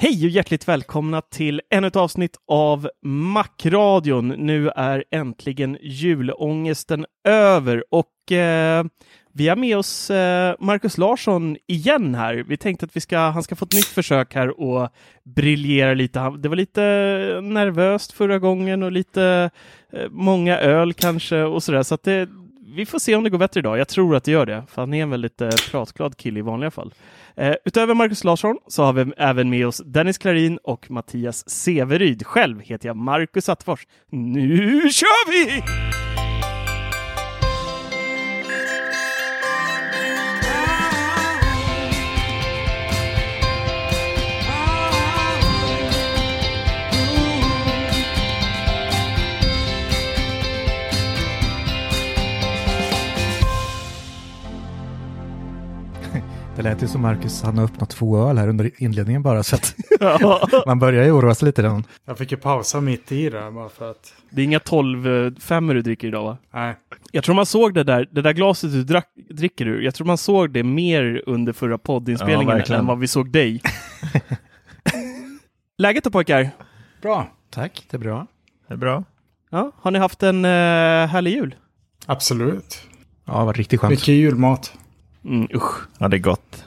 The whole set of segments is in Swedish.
Hej och hjärtligt välkomna till ännu ett avsnitt av Macradion. Nu är äntligen julångesten över och eh, vi har med oss eh, Marcus Larsson igen här. Vi tänkte att vi ska, han ska få ett nytt försök här och briljera lite. Det var lite eh, nervöst förra gången och lite eh, många öl kanske och sådär. Så att det, vi får se om det går bättre idag. Jag tror att det gör det, för han är en väldigt eh, pratglad kille i vanliga fall. Eh, utöver Marcus Larsson så har vi även med oss Dennis Klarin och Mattias Severyd. Själv heter jag Marcus Attefors. Nu kör vi! Det lät ju som Marcus, han har öppnat två öl här under inledningen bara, så att Ja. man börjar ju oroa sig lite redan. Jag fick ju pausa mitt i det bara för att... Det är inga 12 femmor du dricker idag va? Nej. Jag tror man såg det där, det där glaset du drack, dricker ur. Jag tror man såg det mer under förra Ja, poddinspelningen verkligen. än vad vi såg dig. Läget då pojkar? Bra. Tack, det är bra. Det är bra. Ja, har ni haft en uh, härlig jul? Absolut. Ja, det var riktigt skönt. Mycket julmat. Mm, usch. Ja, det är gott.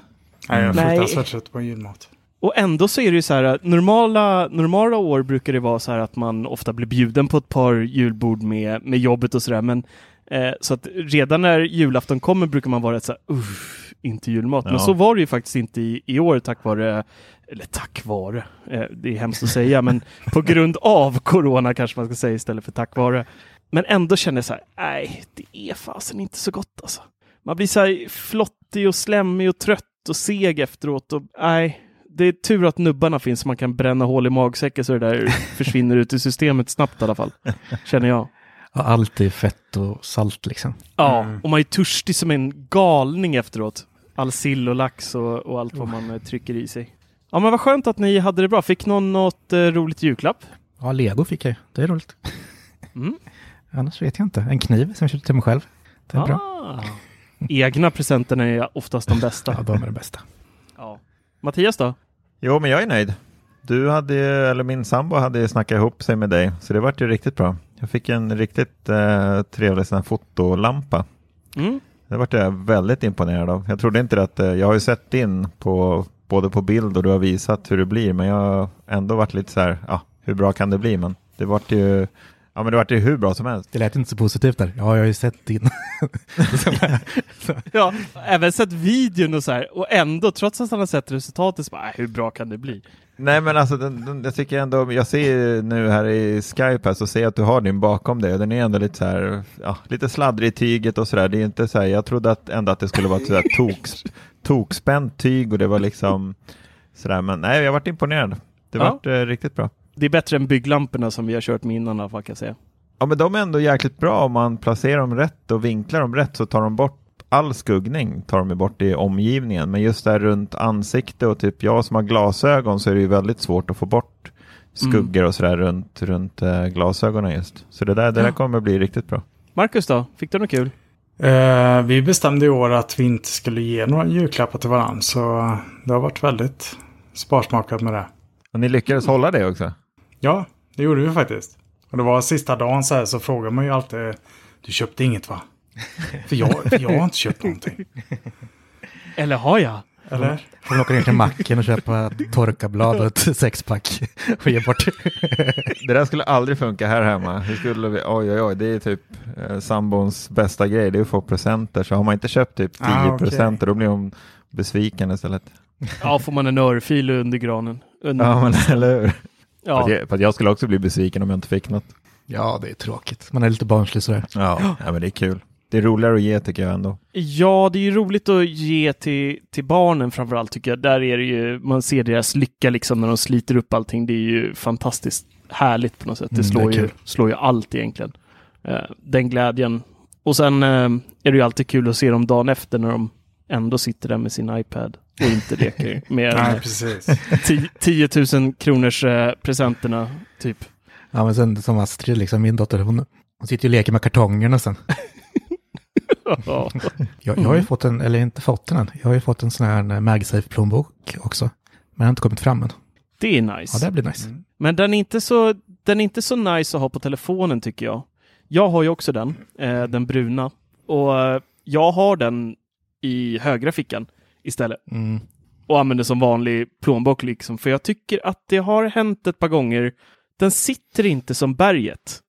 Nej, jag är Nej. fruktansvärt trött på julmat. Och ändå så är det ju så här, att normala, normala år brukar det vara så här att man ofta blir bjuden på ett par julbord med, med jobbet och sådär. Men eh, så att redan när julafton kommer brukar man vara så här, uff, inte julmat. Men Ja. så var det ju faktiskt inte i, i år tack vare, eller tack vare, eh, det är hemskt att säga, men på grund av corona kanske man ska säga istället för tack vare. Men ändå känner jag så här, nej, det är fasen inte så gott alltså. Man blir så här flottig och slemmig och trött och seg efteråt och nej, det är tur att nubbarna finns så man kan bränna hål i magsäcken så det där försvinner ut ur systemet snabbt i alla fall. Känner jag. Ja, allt är fett och salt liksom. Ja, Mm. och man är törstig som en galning efteråt. All sill och lax och, och allt vad man eh, trycker i sig. Ja, men vad skönt att ni hade det bra. Fick någon något eh, roligt julklapp? Ja, lego fick jag. Det är roligt. Mm. Annars vet jag inte. En kniv som jag köpte till mig själv. Det är bra. Egna presenterna är oftast de bästa. Ja, de är det bästa. Ja. Mattias då? Jo, men jag är nöjd. Du hade, ju- eller min sambo hade ju snackat ihop sig med dig, så det vart ju riktigt bra. Jag fick en riktigt eh, trevlig sån här fotolampa. Mm. Det vart jag väldigt imponerad av. Jag trodde inte att, eh, jag har ju sett in på både på bild och du har visat hur det blir, men jag har ändå varit lite så här, ja, hur bra kan det bli? Men det vart ju, ja men det vart ju hur bra som helst. Det lät inte så positivt där. Ja, jag har ju sett din. Ja, även sett videon och så här. Och ändå, trots att han har sett resultatet, så bara, "Äh, hur bra kan det bli? Nej men alltså, den, den, jag tycker ändå, jag ser nu här i Skype här, så ser jag att du har din bakom dig och den är ändå lite så här, ja, lite sladdrig i tyget och sådär. Det är inte så här, jag trodde att ändå att det skulle vara ett sådär toks, tokspänt tyg och det var liksom sådär, men nej, jag varit imponerad. Det Ja. vart eh, riktigt bra. Det är bättre än bygglamporna som vi har kört med innan, i alla fall, kan jag säga. Ja men de är ändå jäkligt bra om man placerar dem rätt och vinklar dem rätt så tar de bort all skuggning tar de bort i omgivningen. Men just där runt ansikte och typ jag som har glasögon så är det ju väldigt svårt att få bort skuggor och sådär runt, runt eh, glasögonen just. Så det där, det där Ja. kommer bli riktigt bra. Marcus då? Fick du något kul? Eh, vi bestämde i år att vi inte skulle ge några julklappar till varandra. Så det har varit väldigt sparsmakat med det. Och ni lyckades hålla det också? Ja, det gjorde vi faktiskt. Och det var sista dagen så här så frågar man ju alltid. Du köpte inget va? För jag, för jag har inte köpt någonting. Eller har jag? Eller? Får man åka ner till macken och köpa torkablad och ett sexpack och ge bort. Det där skulle aldrig funka här hemma. Det skulle vi, oj, oj, oj, det är typ eh, sambons bästa grej, det är att få presenter. Så har man inte köpt typ 10 Ah, okej. presenter, då blir hon besviken istället. Ja, får man en örfil under granen. Under, Ja, men eller hur? För, ja. att jag, för att jag skulle också bli besviken om jag inte fick något. Ja, det är tråkigt. Man är lite barnslig sådär. Ja, ja men det är kul. Det är roligare att ge tycker jag ändå. Ja, det är ju roligt att ge till, till barnen framförallt tycker jag. Där är det ju, man ser deras lycka liksom när de sliter upp allting. Det är ju fantastiskt härligt på något sätt. Det Mm, det slår, ju, slår ju allt egentligen. Eh, den glädjen. Och sen eh, är det ju alltid kul att se dem dagen efter när de ändå sitter där med sin iPad och inte leker med Nej, precis. här 10 10 000 kronors eh, presenterna typ. Ja, men sen som Astrid, liksom, min dotter, hon, hon sitter ju och leker med kartongerna sen. Ja. Jag, jag har ju fått en, eller inte fått den än, jag har ju fått en sån här eh, MagSafe-plånbok också. Men den har inte kommit fram än. Det är nice. Ja, det blir nice. Men den är, inte så, den är inte så nice att ha på telefonen tycker jag. Jag har ju också den, eh, den bruna. Och eh, jag har den i högra fickan istället. Mm. Och använder som vanlig plånbok liksom. För jag tycker att det har hänt ett par gånger. Den sitter inte som berget.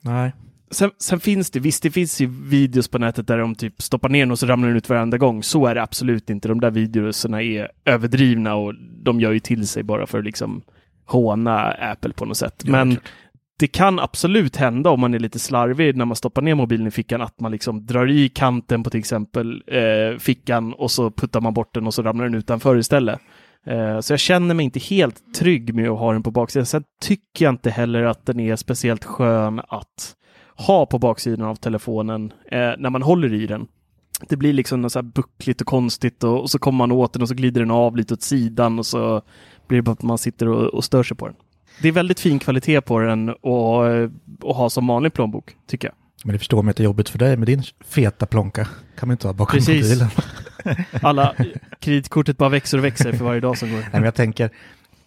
Nej. Sen, sen finns det, visst det finns ju videos på nätet där de typ stoppar ner den och så ramlar den ut varenda gång. Så är det absolut inte. De där videorna är överdrivna och de gör ju till sig bara för att liksom håna Apple på något sätt. Ja, Men klart det kan absolut hända om man är lite slarvig när man stoppar ner mobilen i fickan att man liksom drar i kanten på till exempel eh, fickan och så puttar man bort den och så ramlar den utanför istället. Eh, så jag känner mig inte helt trygg med att ha den på baksidan. Sen tycker jag inte heller att den är speciellt skön att ha på baksidan av telefonen eh, när man håller i den. Det blir liksom något så här buckligt och konstigt och, och så kommer man åt den och så glider den av lite åt sidan och så blir det bara att man sitter och, och stör sig på den. Det är väldigt fin kvalitet på den och, och ha som vanlig plånbok, tycker jag. Men det förstår mig att det är jobbigt för dig med din feta plånka. kan man inte ha bakom Precis. mobilen. Alla kreditkortet bara växer och växer för varje dag som går. Nej, men jag tänker,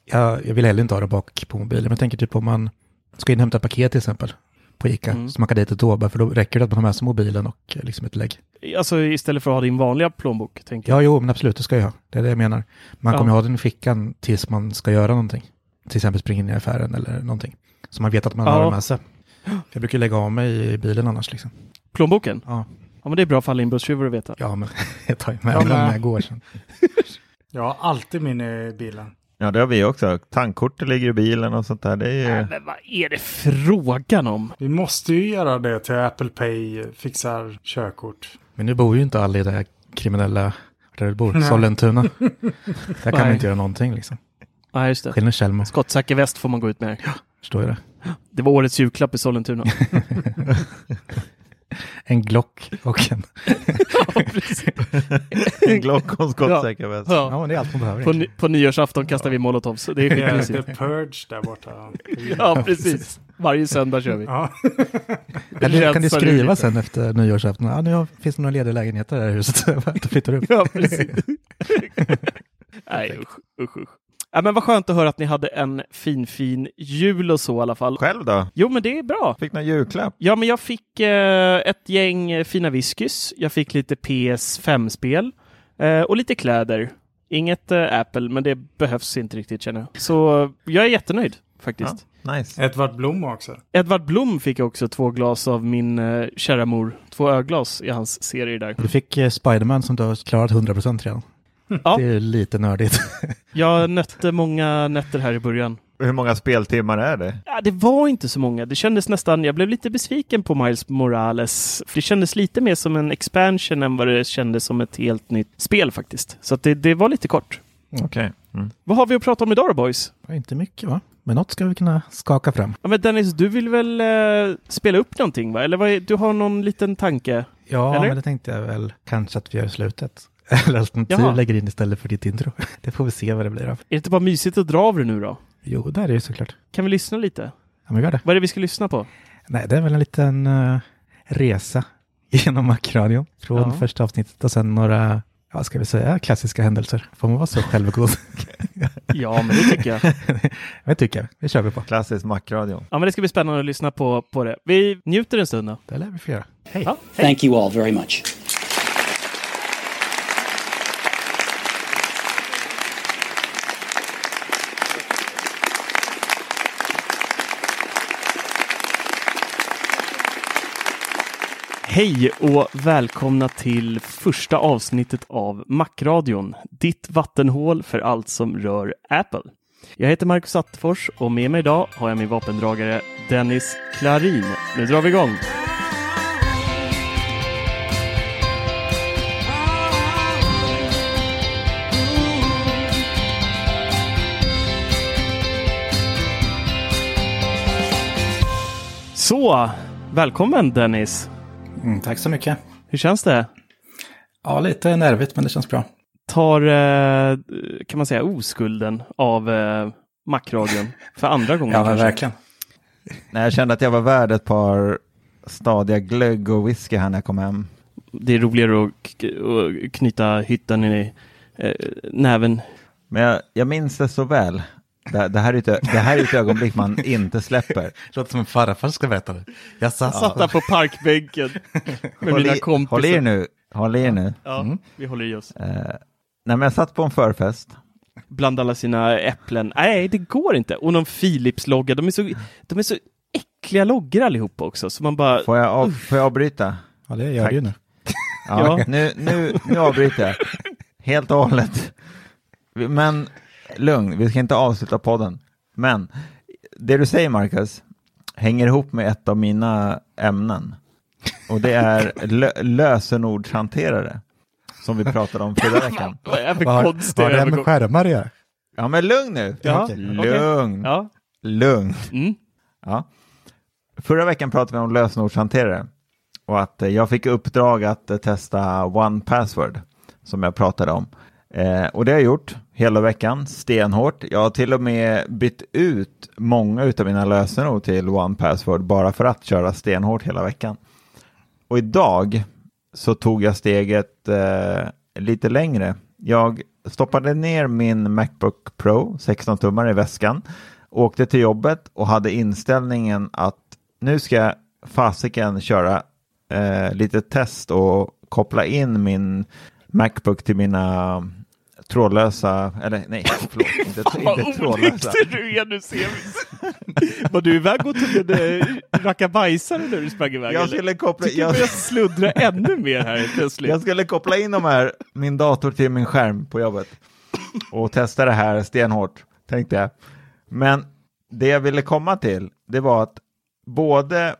jag, jag vill heller inte ha det bak på mobilen, men jag tänker typ om man ska in och hämta paket till exempel på Ica, Mm. så man kan dit och då, för då räcker det att man har med sig mobilen och eh, liksom ett lägg. Alltså istället för att ha din vanliga plånbok, tänker jag. Ja, jo, men absolut, det ska jag ha. Det är det jag menar. Man Ja. kommer ha den i fickan tills man ska göra någonting. Till exempel springa in i affären eller någonting. Så man vet att man Ja. har det med sig. Jag brukar lägga av mig i bilen annars liksom. Plånboken? Ja, Ja, men det är bra för alla inbrottstjuvar att veta. ja men jag tar ju med Ja, den när jag går sen. Jag har alltid min i bilen. Ja, det har vi också. Tankkortet ligger i bilen och sånt där. Det är Nej, ju... men vad är det frågan om? Vi måste ju göra det till Apple Pay fixar körkort. Men nu bor ju inte alla i det här kriminella, där du bor, Nej. Sollentuna. där kan Nej. man inte göra någonting liksom. Ja, just det. Skillnad Kjellman, Skottsäker väst får man gå ut med. förstår ju det. Det var årets julklapp i Sollentuna. En Glock och en... ja. En Glock och en skottsäker väst. Ja, Ja. men det är allt man behöver. På, ny, på nyårsafton kastar vi molotovs. Det är Det är skitmysigt. The Purge där borta. Ja, precis. Varje söndag kör vi. Ja. Kan du, kan du skriva sen efter nyårsafton? Ja, nu finns det några lediga lägenheter i här huset. Då flyttar du upp. Ja, precis. Nej, usch, usch, usch. Ja, men vad skönt att höra att ni hade en fin, fin jul och så i alla fall. Själv då? Jo, men det är bra. Fick någon julklapp? Ja, men jag fick eh, ett gäng fina whiskys. Jag fick lite PS5-spel eh, och lite kläder. Inget eh, Apple, men det behövs inte riktigt känner jag. Så jag är jättenöjd faktiskt. Nice. Edvard Blom också. Edvard Blom fick också två glas av min eh, kära mor. Två ölglas i hans serie där. Du fick eh, Spiderman som du har klarat 100% redan. Ja. Det är lite nördigt. Jag nötte många nätter här i början. Hur många speltimmar är det? Ja, det var inte så många. Det kändes nästan, jag blev lite besviken på Miles Morales. För det kändes lite mer som en expansion än vad det kändes som ett helt nytt spel faktiskt. Så att det, det var lite kort. Okej. Mm. Vad har vi att prata om idag då boys? Inte mycket va? Men något ska vi kunna skaka fram. Ja, men Dennis, du vill väl eh, spela upp någonting va? Eller vad är, du har någon liten tanke? Ja, Eller? men det tänkte jag väl kanske att vi gör i slutet. Eller alternativ Jaha. lägger in istället för ditt intro. Det får vi se vad det blir av. Är det inte bara mysigt att dra av det nu då? Jo, det är det ju såklart. Kan vi lyssna lite? Ja, men vi gör det. Vad är det vi ska lyssna på? Nej, det är väl en liten eh, resa genom Macradion från Ja. första avsnittet och sen några, ja, ska vi säga klassiska händelser. Får man vara så självgod? Ja, men det tycker jag. det tycker jag. Det kör vi på. Klassisk mackradio. Ja, men det ska bli spännande att lyssna på, på det. Vi njuter en stund då. Det lär vi få göra. Hej! Ja, Thank you all very much. Hej och välkomna till första avsnittet av Macradion, ditt vattenhål för allt som rör Apple. Jag heter Marcus Attefors och med mig idag har jag min vapendragare Dennis Klarin. Nu drar vi igång! Så, välkommen Dennis! Mm, tack så mycket. Hur känns det? Ja, lite nervigt, men det känns bra. tar, eh, kan man säga, oskulden av eh, Macradion för andra gången. Ja, kanske. verkligen. Nej, jag kände att jag var värd ett par stadiga glögg och whisky här när jag kom hem. Det är roligare att knyta hytten i eh, näven. Men jag, jag minns det så väl. Det, det, här är ett, det här är ett ögonblick man inte släpper. Det låter som en farfar ska berätta det. Jag Jag satt där på parkbänken med Håll mina i, kompisar. håll er nu. Håll er nu. Ja, Mm. vi håller i oss. Eh, nej, men jag satt på en förfest. Bland alla sina äpplen. Nej, det går inte. Och någon Philips-logga. De är så, de är så äckliga loggor allihopa också. Så man bara... Får jag, av, får jag avbryta? Ja, det gör Tack. ju nu. Ja, Ja. Nu, nu, nu avbryter jag. Helt och hållet. Men lugn, vi ska inte avsluta podden. Men det du säger Marcus hänger ihop med ett av mina ämnen. Och det är lö lösenordshanterare. Som vi pratade om förra veckan. Vad är det för vad har det med skärmar att göra? Ja men lugn nu. Ja, okej. Lugn. Ja. Lugn. Mm. Ja. Förra veckan pratade vi om lösenordshanterare och att eh, jag fick uppdrag att eh, testa One Password som jag pratade om. Eh, och det har jag gjort hela veckan, stenhårt. Jag har till och med bytt ut många av mina lösenord till One Password bara för att köra stenhårt hela veckan. Och idag så tog jag steget eh, lite längre. Jag stoppade ner min Macbook Pro 16 tummar i väskan, åkte till jobbet och hade inställningen att nu ska jag fasiken köra eh, lite test och koppla in min Macbook till mina trådlösa, eller nej, förlåt, inte, inte trådlösa. du är nu ser vi. Var du iväg och tog en rackabajsare när du sprang iväg? Jag skulle koppla, jag jag, sluddra ännu mer här plötsligt. Jag skulle koppla in de här, min dator till min skärm på jobbet och testa det här stenhårt, tänkte jag. Men det jag ville komma till, det var att både,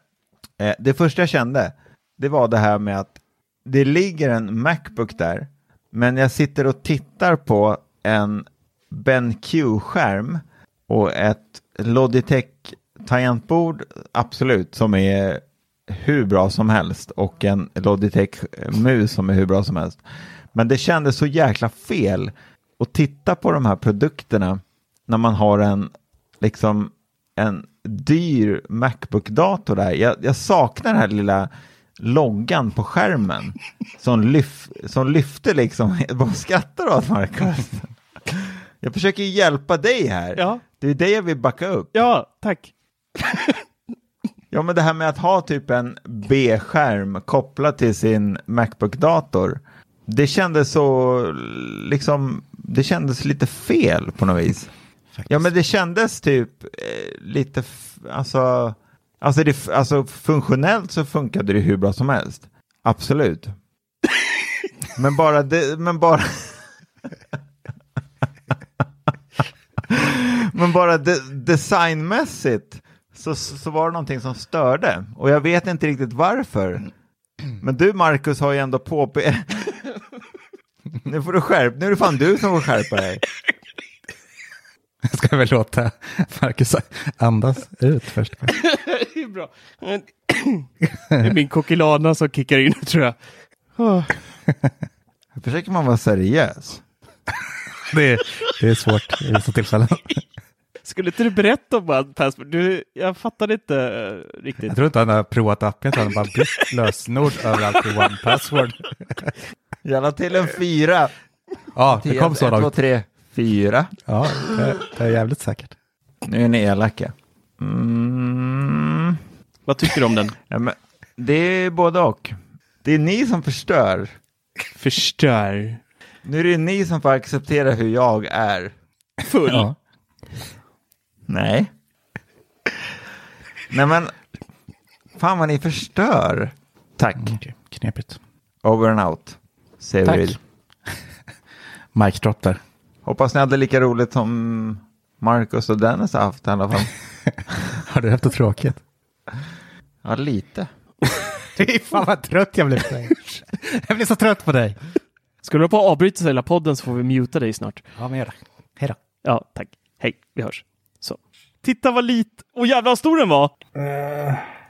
eh, det första jag kände, det var det här med att det ligger en Macbook där, men jag sitter och tittar på en BenQ-skärm och ett Logitech tangentbord, absolut, som är hur bra som helst och en Logitech-mus som är hur bra som helst. Men det kändes så jäkla fel att titta på de här produkterna när man har en, liksom, en dyr Macbook-dator där. Jag, jag saknar den här lilla loggan på skärmen som, lyf, som lyfter liksom. Vad skrattar du åt Marcus? Jag försöker hjälpa dig här. Ja, Det är det jag vill backa upp. ja, tack. Ja, men det här med att ha typ en B-skärm kopplad till sin Macbook-dator. Det kändes så, liksom, det kändes lite fel på något vis. Ja, men det kändes typ eh, lite, alltså, alltså, det, alltså funktionellt så funkade det hur bra som helst. Absolut. men bara, det, men bara, men bara de, designmässigt så, så var det någonting som störde. Och jag vet inte riktigt varför. Men du Marcus har ju ändå påpe... nu får du skärp, nu är det fan du som får skärpa dig. Ska jag väl låta Marcus andas ut först? det är bra. Det är min kokilana som kickar in tror jag. Åh. Försöker man vara seriös? Det är, det är svårt i vissa tillfällen. Skulle inte du berätta om One Password? Du, jag fattade inte eh, riktigt. Jag tror inte han har provat appen, han har bara bytt lösenord överallt i One Password. La till en fyra. Ja, det kom så långt. Fyra. Ja, det, det är jävligt säkert. Nu är ni elaka. Mm. Vad tycker du om den? Ja, men det är både och. Det är ni som förstör. Förstör. Nu är det ni som får acceptera hur jag är. Full. Ja. Nej. Nej men, fan vad ni förstör. Tack. Okej, knepigt. Over and out. Säger Tack. vi. Mic drop där. Hoppas ni hade lika roligt som Marcus och Dennis har haft i alla fall. Har du haft det tråkigt? Ja, lite. Fy fan vad trött jag blev på. Jag blir så trött på dig. Ska du på att avbryta hela podden så får vi muta dig snart. Ja, men gör det. Hej då. Ja, tack. Hej, vi hörs. Så. Titta vad lit... Åh jävlar vad stor den var!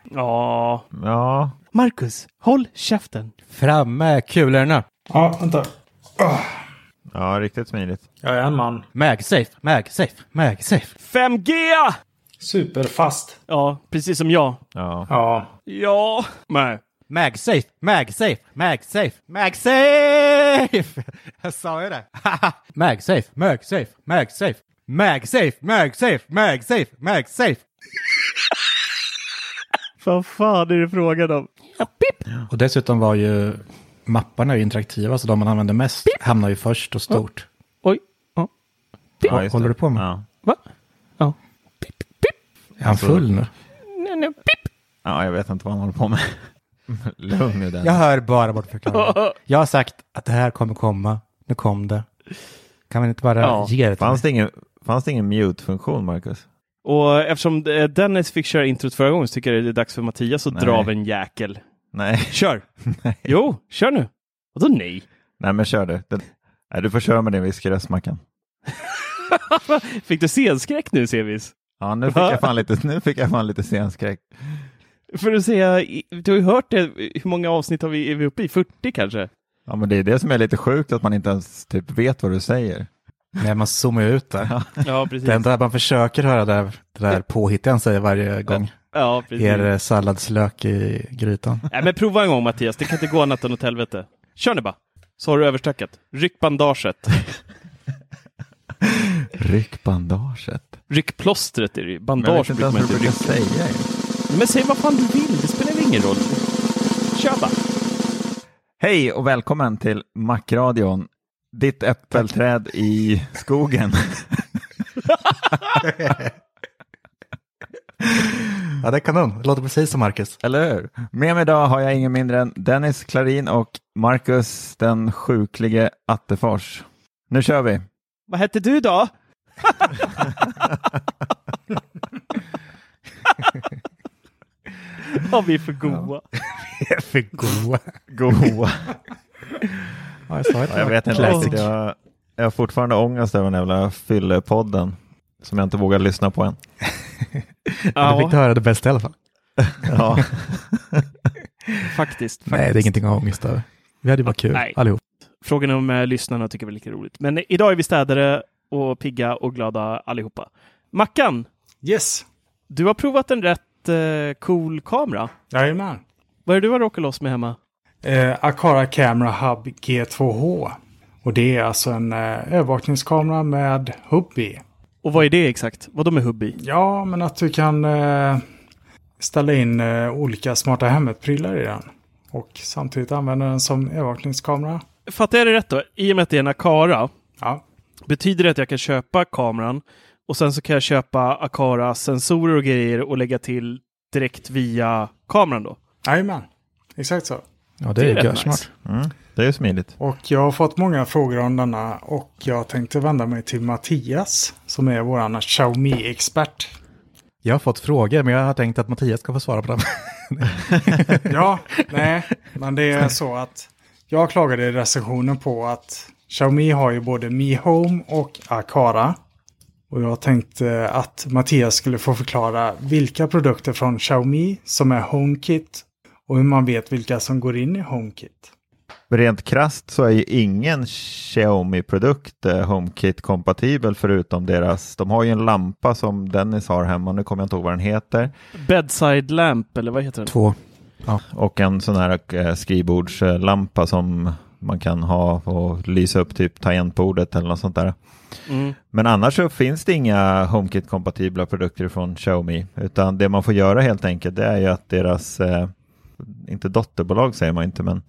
Ja. Ja, Marcus, håll käften. Fram med kulorna. Ja, vänta. Ja riktigt smidigt. Jag är en man. Magsafe, magsafe, magsafe. 5G! Superfast. Ja, precis som jag. Ja. Ja. Ja. Nej. Magsafe, magsafe, magsafe, magsafe! Jag sa ju det. magsafe, magsafe, magsafe, magsafe, magsafe, magsafe, magsafe. Vad fan är det frågan om? Och dessutom var ju mapparna ju interaktiva, så de man använder mest hamnar ju först och stort. Oj. Ja. ja just Håller du på med? Ja. Va? Ja. Pip, pip. Är han full nu? Nej, nej, pip. ja, jag vet inte vad han håller på med. Lugn nu Dennis. Jag hör bara bortförklaringar. Jag har sagt att det här kommer komma. Nu kom det. Kan man inte bara Ja. ge det till Fanns mig? det ingen, fanns det ingen mute-funktion, Marcus? Och eftersom Dennis fick köra introt förra gången så tycker jag det är dags för Mattias att Nej. dra av en jäkel. Nej. Kör! Jo, kör nu. Vadå nej? Nej, men kör du. Den... Nej, du får köra med din whiskyröst, Mackan. Fick du scenskräck nu, Sevis? Ja, nu fick jag fan lite, nu fick jag fan lite scenskräck. För att säga, du har ju hört det, hur många avsnitt har vi, är vi uppe i? 40 kanske? Ja, men det är det som är lite sjukt, att man inte ens typ vet vad du säger. Nej, man zoomar ju ut där. Ja, precis. Det enda man försöker höra där, det där påhittiga han säger varje gång. Ja, precis. Er eh, salladslök i grytan. Nej, men prova en gång Mattias, det kan inte gå annat än åt helvete. Kör nu bara. Så har du överstökat. Ryck bandaget. Ryck bandaget. Ryck plåstret är det ju. Bandage brukar man inte rycka. säga. Men säg vad fan du vill, det spelar ingen roll. Kör bara. Hej och välkommen till Macradion. Ditt äppelträd i skogen. Ja, det är kanon. Det låter precis som Marcus. Eller hur? Med mig idag har jag ingen mindre än Dennis Klarin och Marcus den sjuklige Attefors. Nu kör vi! Vad hette du då? Ja, vi är för goa. Vi är för goa. Goa. Ja, jag Ja, det jag vet inte classic. riktigt. Jag, jag har fortfarande ångest över den jävla fyllepodden som jag inte vågar lyssna på än. Men Du fick höra det bästa i alla fall. Ja. faktiskt. Nej, det är ingenting att ha ångest över. Vi hade ju bara kul Nej. allihop. Frågan om eh, lyssnarna tycker väl lika roligt. Men idag är vi städare och pigga och glada allihopa. Mackan, Yes. du har provat en rätt eh, cool kamera. Jajamän. Vad är det du har råkat loss med hemma? Eh, Acara Camera Hub G2H. Och det är alltså en eh, övervakningskamera med hubb i. Och vad är det exakt? Vad de är hubb i? Ja, men att du kan eh, ställa in eh, olika smarta hemmet-prylar i den. Och samtidigt använda den som övervakningskamera. Fattar jag det rätt då? I och med att det är en Akara, Ja, betyder det att jag kan köpa kameran och sen så kan jag köpa Akara sensorer och grejer och lägga till direkt via kameran då? jajamän. Exakt så. Ja, det, Det är är görsmart. nice. Mm, det är smidigt. Och jag har fått många frågor om denna och jag tänkte vända mig till Mattias som är vår Xiaomi-expert. Jag har fått frågor, men jag har tänkt att Mattias ska få svara på dem. Ja, nej, men det är så att jag klagade i recensionen på att Xiaomi har ju både Mi Home och Akara. Och jag tänkte att Mattias skulle få förklara vilka produkter från Xiaomi som är HomeKit och hur man vet vilka som går in i HomeKit. Rent krasst så är ju ingen Xiaomi-produkt eh, HomeKit-kompatibel förutom deras, de har ju en lampa som Dennis har hemma, nu kommer jag inte ihåg vad den heter, Bedside lamp, eller vad heter den? Två. och en sån här eh, skrivbordslampa som man kan ha och lysa upp typ tangentbordet eller något sånt där. Mm. Men annars så finns det inga HomeKit-kompatibla produkter från Xiaomi, utan det man får göra helt enkelt det är ju att deras, eh, inte dotterbolag säger man inte, men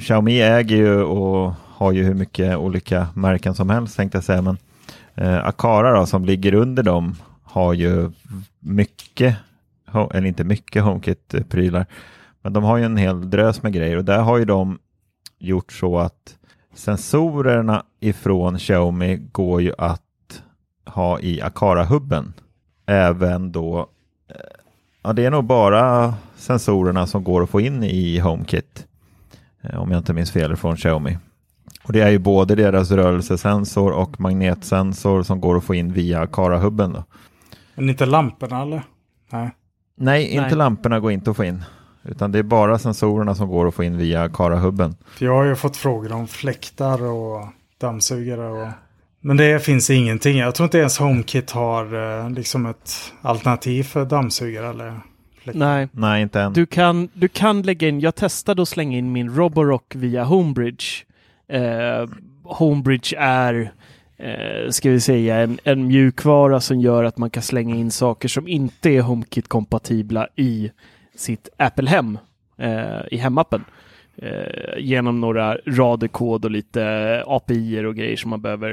Xiaomi äger ju och har ju hur mycket olika märken som helst tänkte jag säga, men eh, Akara då, som ligger under dem har ju mycket, eller inte mycket HomeKit-prylar, men de har ju en hel drös med grejer och där har ju de gjort så att sensorerna ifrån Xiaomi går ju att ha i Akara-hubben. Även då, eh, ja det är nog bara sensorerna som går att få in i HomeKit. eh, Om jag inte minns fel från Xiaomi. Och det är ju både deras rörelsesensor och magnetsensor som går att få in via Akara-hubben. Då. Men inte lamporna eller? Nej. Nej, inte Nej. lamporna går inte att få in. Utan det är bara sensorerna som går att få in via Akara-hubben. För jag har ju fått frågor om fläktar och dammsugare och... Men det finns ingenting. Jag tror inte ens HomeKit har eh, liksom ett alternativ för dammsugare eller fläktar. Nej. Nej, inte än. Du kan, du kan lägga in, jag testade att slänga in min Roborock via Homebridge. Eh, Homebridge är, eh, ska vi säga, en, en mjukvara som gör att man kan slänga in saker som inte är HomeKit-kompatibla i sitt Apple-hem, eh, i hemappen. Eh, genom några rader kod och lite API och grejer som man behöver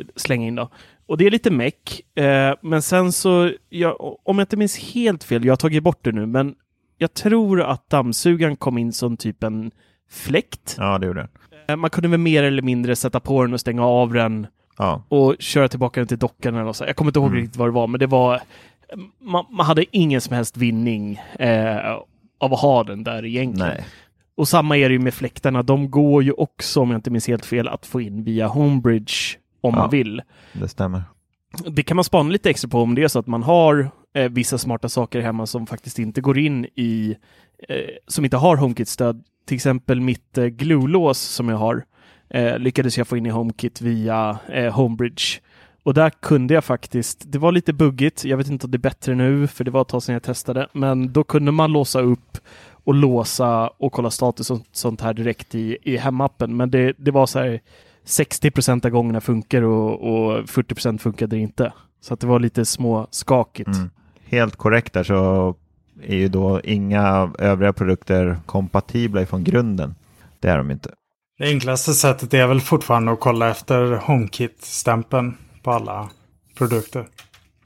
eh, slänga in. Då. Och det är lite meck, eh, men sen så, jag, om jag inte minns helt fel, jag har tagit bort det nu, men jag tror att dammsugaren kom in som typ en fläkt. Ja, det gjorde den. Eh, Man kunde väl mer eller mindre sätta på den och stänga av den Ja, och köra tillbaka den till dockan eller något så. Jag kommer inte ihåg Mm. riktigt vad det var, men det var... Man, man hade ingen som helst vinning eh, av att ha den där egentligen. nej. Och samma är det ju med fläktarna. De går ju också, om jag inte minns helt fel, att få in via Homebridge om Ja. man vill. Det stämmer. Det kan man spana lite extra på om det är så att man har eh, vissa smarta saker hemma som faktiskt inte går in i, eh, som inte har HomeKit-stöd. Till exempel mitt eh, glue-lås som jag har eh, lyckades jag få in i HomeKit via eh, Homebridge. Och där kunde jag faktiskt, det var lite buggigt, jag vet inte om det är bättre nu, för det var ett tag sedan jag testade, men då kunde man låsa upp och låsa och kolla status och sånt här direkt i, i hemappen. Men det, det var så här 60 procent av gångerna funkar och, och 40 procent funkade inte. Så att det var lite småskakigt. Mm. Helt korrekt där så är ju då inga övriga produkter kompatibla ifrån grunden. Det är de inte. Det enklaste sättet är väl fortfarande att kolla efter HomeKit-stämpeln på alla produkter,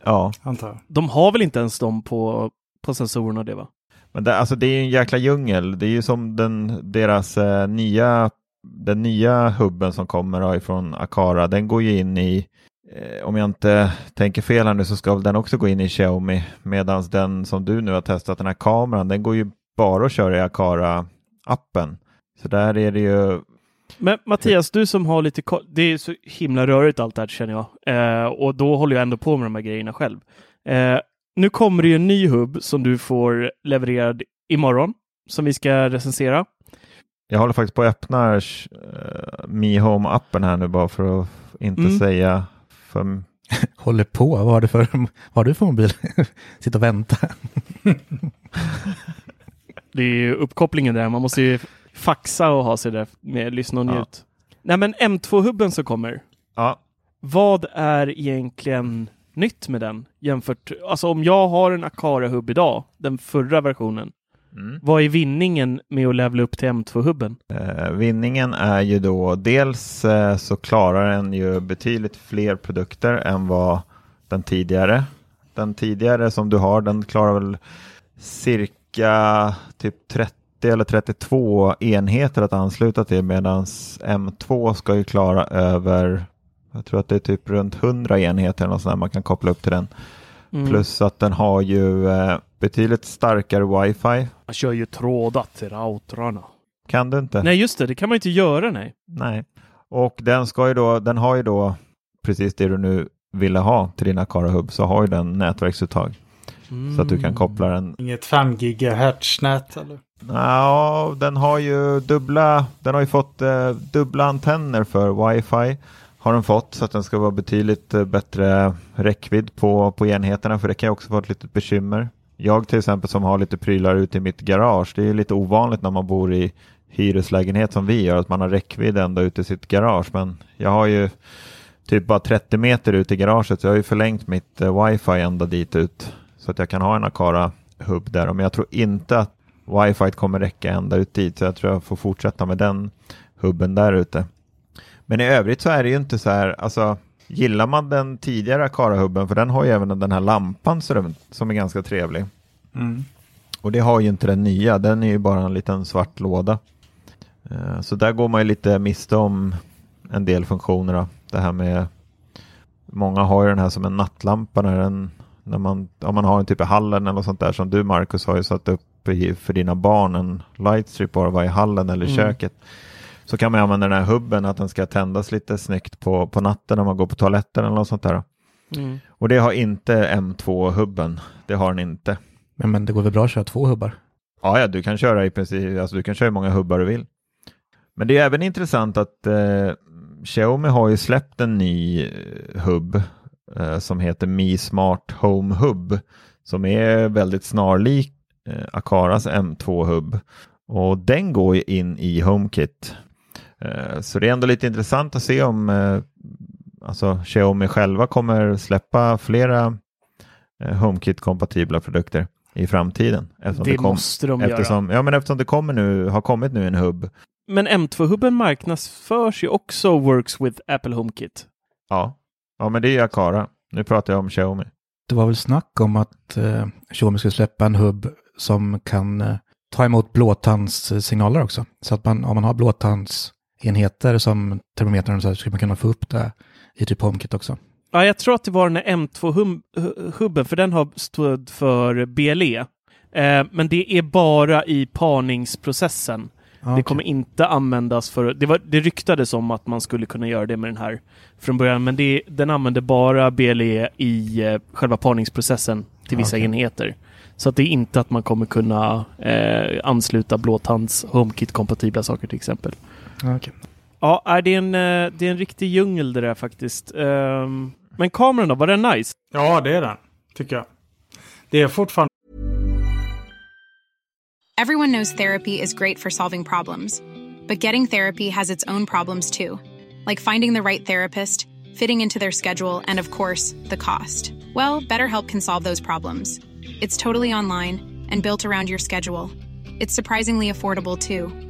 Ja, antar jag. De har väl inte ens dem på, på sensorerna det va? Men det, alltså det är ju en jäkla djungel. Det är ju som den, deras eh, nya, den nya hubben som kommer då ifrån Akara. Den går ju in i, eh, om jag inte tänker fel här nu så ska den också gå in i Xiaomi. Medan den som du nu har testat, den här kameran, den går ju bara att köra i Akara-appen. Så där är det ju Men Mattias, du som har lite koll, det är så himla rörigt allt det här känner jag. Eh, och då håller jag ändå på med de här grejerna själv. Eh, nu kommer det ju en ny hubb som du får levererad imorgon, som vi ska recensera. Jag håller faktiskt på att öppna uh, Mi Home-appen här nu bara för att inte Mm. säga för... Håller på, vad har du för, vad har du för mobil? Sitta och vänta. Det är ju uppkopplingen där, man måste ju faxa och ha sig där med lyssna och Ja. njut. Nej men M2-hubben som kommer, Ja, vad är egentligen nytt med den jämfört, alltså om jag har en Akara-hubb idag, den förra versionen, mm. vad är vinningen med att levla upp till M2-hubben? Eh, vinningen är ju då dels eh, så klarar den ju betydligt fler produkter än vad den tidigare. Den tidigare som du har den klarar väl cirka typ 30 eller 32 enheter att ansluta till medan M2 ska ju klara över jag tror att det är typ runt 100 enheter eller sånt man kan koppla upp till den. Mm. Plus att den har ju eh, betydligt starkare wifi. Man kör ju trådat till routrarna. Kan du inte? Nej, just det, det kan man ju inte göra, nej. Nej. Och den ska ju då, den har ju då precis det du nu ville ha till din Akara Hub så har ju den nätverksuttag. Så att du kan koppla den. Inget 5 GHz-nät eller? Ja, den har ju dubbla, den har ju fått eh, dubbla antenner för wifi. Har den fått så att den ska vara betydligt eh, bättre räckvidd på, på enheterna för det kan ju också vara ett litet bekymmer. Jag till exempel som har lite prylar ute i mitt garage, det är ju lite ovanligt när man bor i hyreslägenhet som vi gör, att man har räckvidd ända ut i sitt garage. Men jag har ju typ bara 30 meter ut i garaget, så jag har ju förlängt mitt eh, wifi ända dit ut. Så att jag kan ha en Akara hubb där. Men jag tror inte att wifi kommer räcka ända ut dit, så jag tror jag får fortsätta med den hubben där ute. Men i övrigt så är det ju inte så här, alltså gillar man den tidigare Akara-hubben, för den har ju även den här lampan som är ganska trevlig. Mm. Och det har ju inte den nya, den är ju bara en liten svart låda. Eh, så där går man ju lite miste om en del funktioner. Då. Det här med, många har ju den här som en nattlampa när, den, när man, om man har en typ i hallen eller sånt där som du Marcus har ju satt upp för dina barn en lightstrip bara i hallen eller i Mm. köket. Så kan man använda den här hubben att den ska tändas lite snyggt på, på natten när man går på toaletten eller något sånt där. Mm. Och det har inte M2-hubben. Det har den inte. Men, men det går väl bra att köra två hubbar? Ja, ja, du kan köra i princip, alltså du kan köra hur många hubbar du vill. Men det är även intressant att eh, Xiaomi har ju släppt en ny eh, hubb eh, som heter Mi Smart Home Hub som är väldigt snarlik eh, Akaras M2-hubb och den går ju in i HomeKit. Eh, så det är ändå lite intressant att se om eh, alltså Xiaomi själva kommer släppa flera eh, HomeKit-kompatibla produkter i framtiden. Eftersom Det kom- måste de göra. eftersom, Ja, men eftersom det kommer nu, har kommit nu en hubb. Men M2-hubben marknadsförs ju också Works with Apple HomeKit. Ja, ja men det är ju Akara. Nu pratar jag om Xiaomi. Det var väl snack om att eh, Xiaomi skulle släppa en hubb som kan eh, ta emot blåtandssignaler också. Så att man, om man har blåtandsenheter som termometrar och så här, skulle man kunna få upp det i typ HomeKit också. Ja, jag tror att det var den här M2-hubben, för den har stått för BLE. Eh, men det är bara i parningsprocessen. Ja, Det okej. kommer inte användas för... Det, var, det ryktades om att man skulle kunna göra det med den här från början, men det, den använder bara BLE i eh, själva parningsprocessen till vissa Okej. enheter. Så att det är inte att man kommer kunna eh, ansluta blåtands HomeKit-kompatibla saker till exempel. Ja, okej. Ja, är det, en, eh, det är en riktig djungel det där faktiskt. Ehm, men kameran då, var den nice? Ja, det är den. Tycker jag. Det är fortfarande Everyone knows therapy is great for solving problems, but getting therapy has its own problems too, like finding the right therapist, fitting into their schedule, and of course, the cost. Well, BetterHelp can solve those problems. It's totally online and built around your schedule. It's surprisingly affordable too.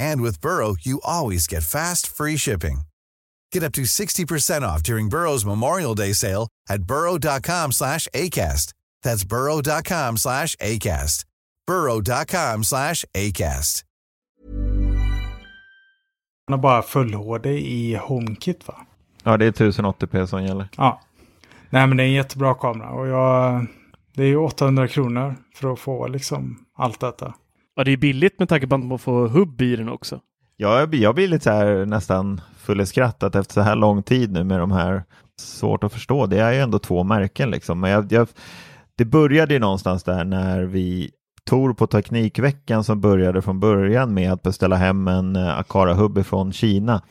And with Burrow, you always get fast, free shipping. Get up to 60% off during Burrow's Memorial Day sale at burrow.com slash ACAST. That's burrow.com slash ACAST. burrow.com slash ACAST. bara full HD i HomeKit va? Ja, det är 1080p som gäller. Ja. Nej men det är en jättebra kamera och jag... Det är ju 800 kronor för att få liksom allt detta. Ja, det är billigt med tanke på att man får hubb i den också. Ja, jag blir, jag blir lite så här nästan full i skratt att efter så här lång tid nu med de här svårt att förstå. Det är ju ändå två märken liksom. Men jag, jag, det började ju någonstans där när vi Tor på Teknikveckan som började från början med att beställa hem en eh, Akara-hubb från Kina.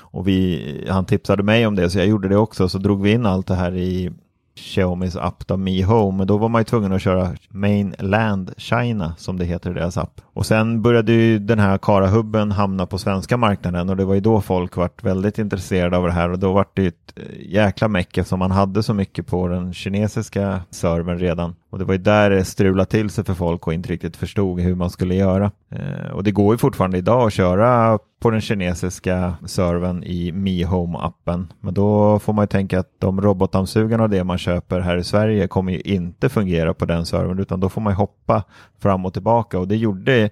Och vi, han tipsade mig om det så jag gjorde det också så drog vi in allt det här i Xiaomis app då, Mi Home. Men då var man ju tvungen att köra Mainland China som det heter i deras app. Och sen började ju den här KARA-hubben hamna på svenska marknaden och det var ju då folk vart väldigt intresserade av det här och då vart det ju ett eh, jäkla meck eftersom man hade så mycket på den kinesiska servern redan. Och det var ju där det strulade till sig för folk och inte riktigt förstod hur man skulle göra. Eh, och det går ju fortfarande idag att köra på den kinesiska servern i Mi Home-appen. Men då får man ju tänka att de robotdammsugarna och det man köper här i Sverige kommer ju inte fungera på den servern utan då får man ju hoppa fram och tillbaka och det gjorde,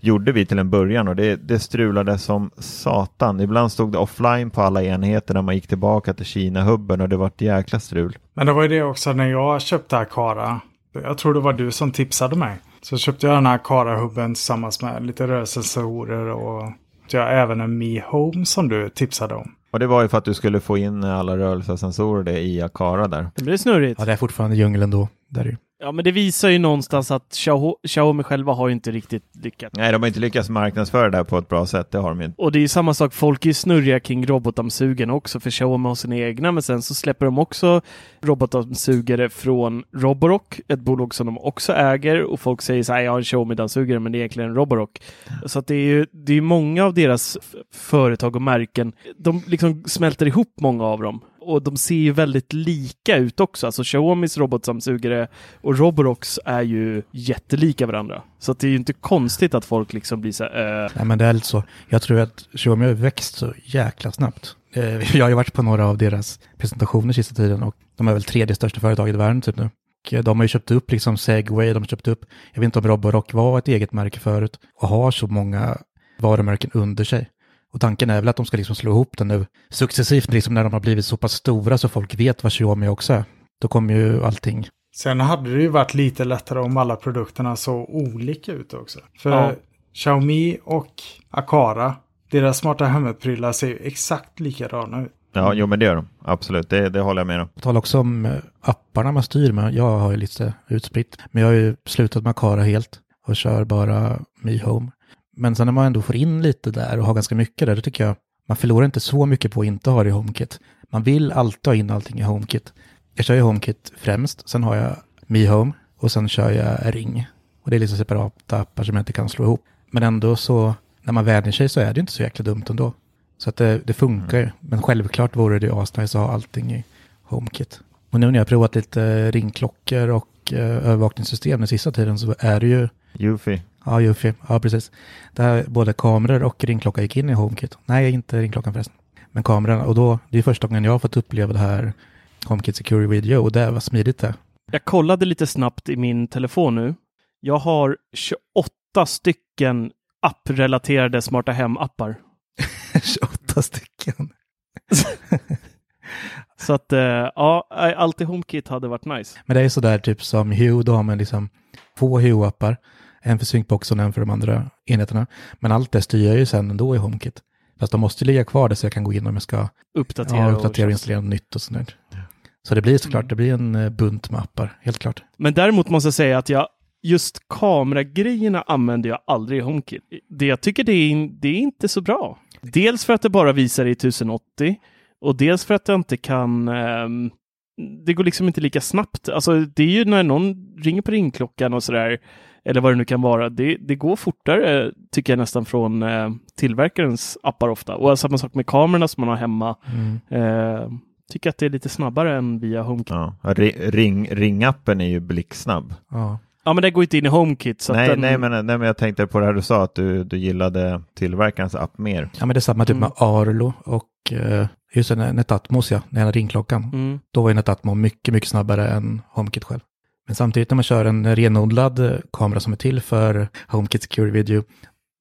gjorde vi till en början och det, det strulade som satan. Ibland stod det offline på alla enheter när man gick tillbaka till Kina-hubben och det var ett jäkla strul. Men det var ju det också när jag köpte Akara. Jag tror det var du som tipsade mig. Så köpte jag den här Akara-hubben tillsammans med lite rörelsesensorer och jag även en Mi Home som du tipsade om. Och det var ju för att du skulle få in alla rörelsesensorer i Akara där. Det blir snurrigt. Ja, det är fortfarande djungel ändå. Där är det. Ja, men det visar ju någonstans att Xiao- Xiaomi själva har ju inte riktigt lyckats. Nej, de har inte lyckats marknadsföra det här på ett bra sätt, det har de inte. Och det är ju samma sak, folk är ju snurriga kring robotdammsugarna också, för Xiaomi har sina egna, men sen så släpper de också robotdammsugare från Roborock, ett bolag som de också äger, och folk säger så här, jag har en Xiaomi-dammsugare, men det är egentligen en Roborock. Så att det är ju det är många av deras företag och märken, de liksom smälter ihop många av dem. Och de ser ju väldigt lika ut också. Alltså Xiaomis robotdammsugare och Roborox är ju jättelika varandra. Så att det är ju inte konstigt att folk liksom blir så här, eh, Nej, men det är lite så. Jag tror att Xiaomi har växt så jäkla snabbt. Eh, jag har ju varit på några av deras presentationer sista tiden och de är väl tredje största företaget i världen typ nu. Och eh, de har ju köpt upp liksom Segway, de har köpt upp, jag vet inte om Roborock var ett eget märke förut och har så många varumärken under sig. Och tanken är väl att de ska liksom slå ihop det nu successivt, liksom när de har blivit så pass stora så folk vet vad Xiaomi också är. Då kommer ju allting. Sen hade det ju varit lite lättare om alla produkterna såg olika ut också. För Ja. Xiaomi och Akara, deras smarta hemmet-prylar ser ju exakt likadana ut. Ja, jo men det gör de. Absolut, det, det håller jag med om. På tal också om eh, apparna man styr med. Jag har ju lite utspritt. Men jag har ju slutat med Akara helt och kör bara Mi Home. Men sen när man ändå får in lite där och har ganska mycket där, då tycker jag man förlorar inte så mycket på att inte ha det i HomeKit. Man vill alltid ha in allting i HomeKit. Jag kör ju HomeKit främst, sen har jag Mi Home och sen kör jag Ring. Och det är liksom separata appar som jag inte kan slå ihop. Men ändå så, när man vänjer sig så är det inte så jäkla dumt ändå. Så att det, det funkar ju. Men självklart vore det ju asnice att ha allting i HomeKit. Och nu när jag har provat lite ringklockor och eh, övervakningssystem den sista tiden så är det ju, Yufi. Ja Jufi, ja precis. Där både kameror och ringklocka gick in i HomeKit. Nej, inte ringklockan förresten. Men kamerorna, och då, det är första gången jag har fått uppleva det här HomeKit Security Video och det var smidigt det. Jag kollade lite snabbt i min telefon nu. Jag har 28 stycken apprelaterade smarta hem-appar. 28 stycken. Så att eh, ja, allt i HomeKit hade varit nice. Men det är sådär typ som Hue, då har man liksom två Hue-appar. En för synkboxen och en för de andra enheterna. Men allt det styr jag ju sen ändå i HomeKit. Fast de måste ju ligga kvar där så jag kan gå in om jag ska Uppdatera, ja, och uppdatera och installera något nytt och sånt där. Så det blir såklart, Mm. det blir en eh, bunt med appar, helt klart. Men däremot måste jag säga att jag just kameragrejerna använder jag aldrig i HomeKit. Det jag tycker det är, det är inte så bra. Dels för att det bara visar i 1080 och dels för att jag inte kan ehm, det går liksom inte lika snabbt. Alltså det är ju när någon ringer på ringklockan och sådär eller vad det nu kan vara. Det, det går fortare tycker jag nästan från eh, tillverkarens appar ofta. Och samma sak med kamerorna som man har hemma. Mm. Eh, tycker att det är lite snabbare än via HomeKit. Ja. Ri- Ring, ringappen är ju blixtsnabb. Ja. Ja, men det går inte in i HomeKit. Så att Nej, den... nej, men, nej, men jag tänkte på det här du sa, att du, du gillade tillverkarens app mer. ja, men det är samma typ Mm. med Arlo och eh, just Netatmos, ja, den här ringklockan. Mm. Då var ju Netatmo mycket, mycket snabbare än HomeKit själv. Men samtidigt när man kör en renodlad eh, kamera som är till för HomeKit Security Video,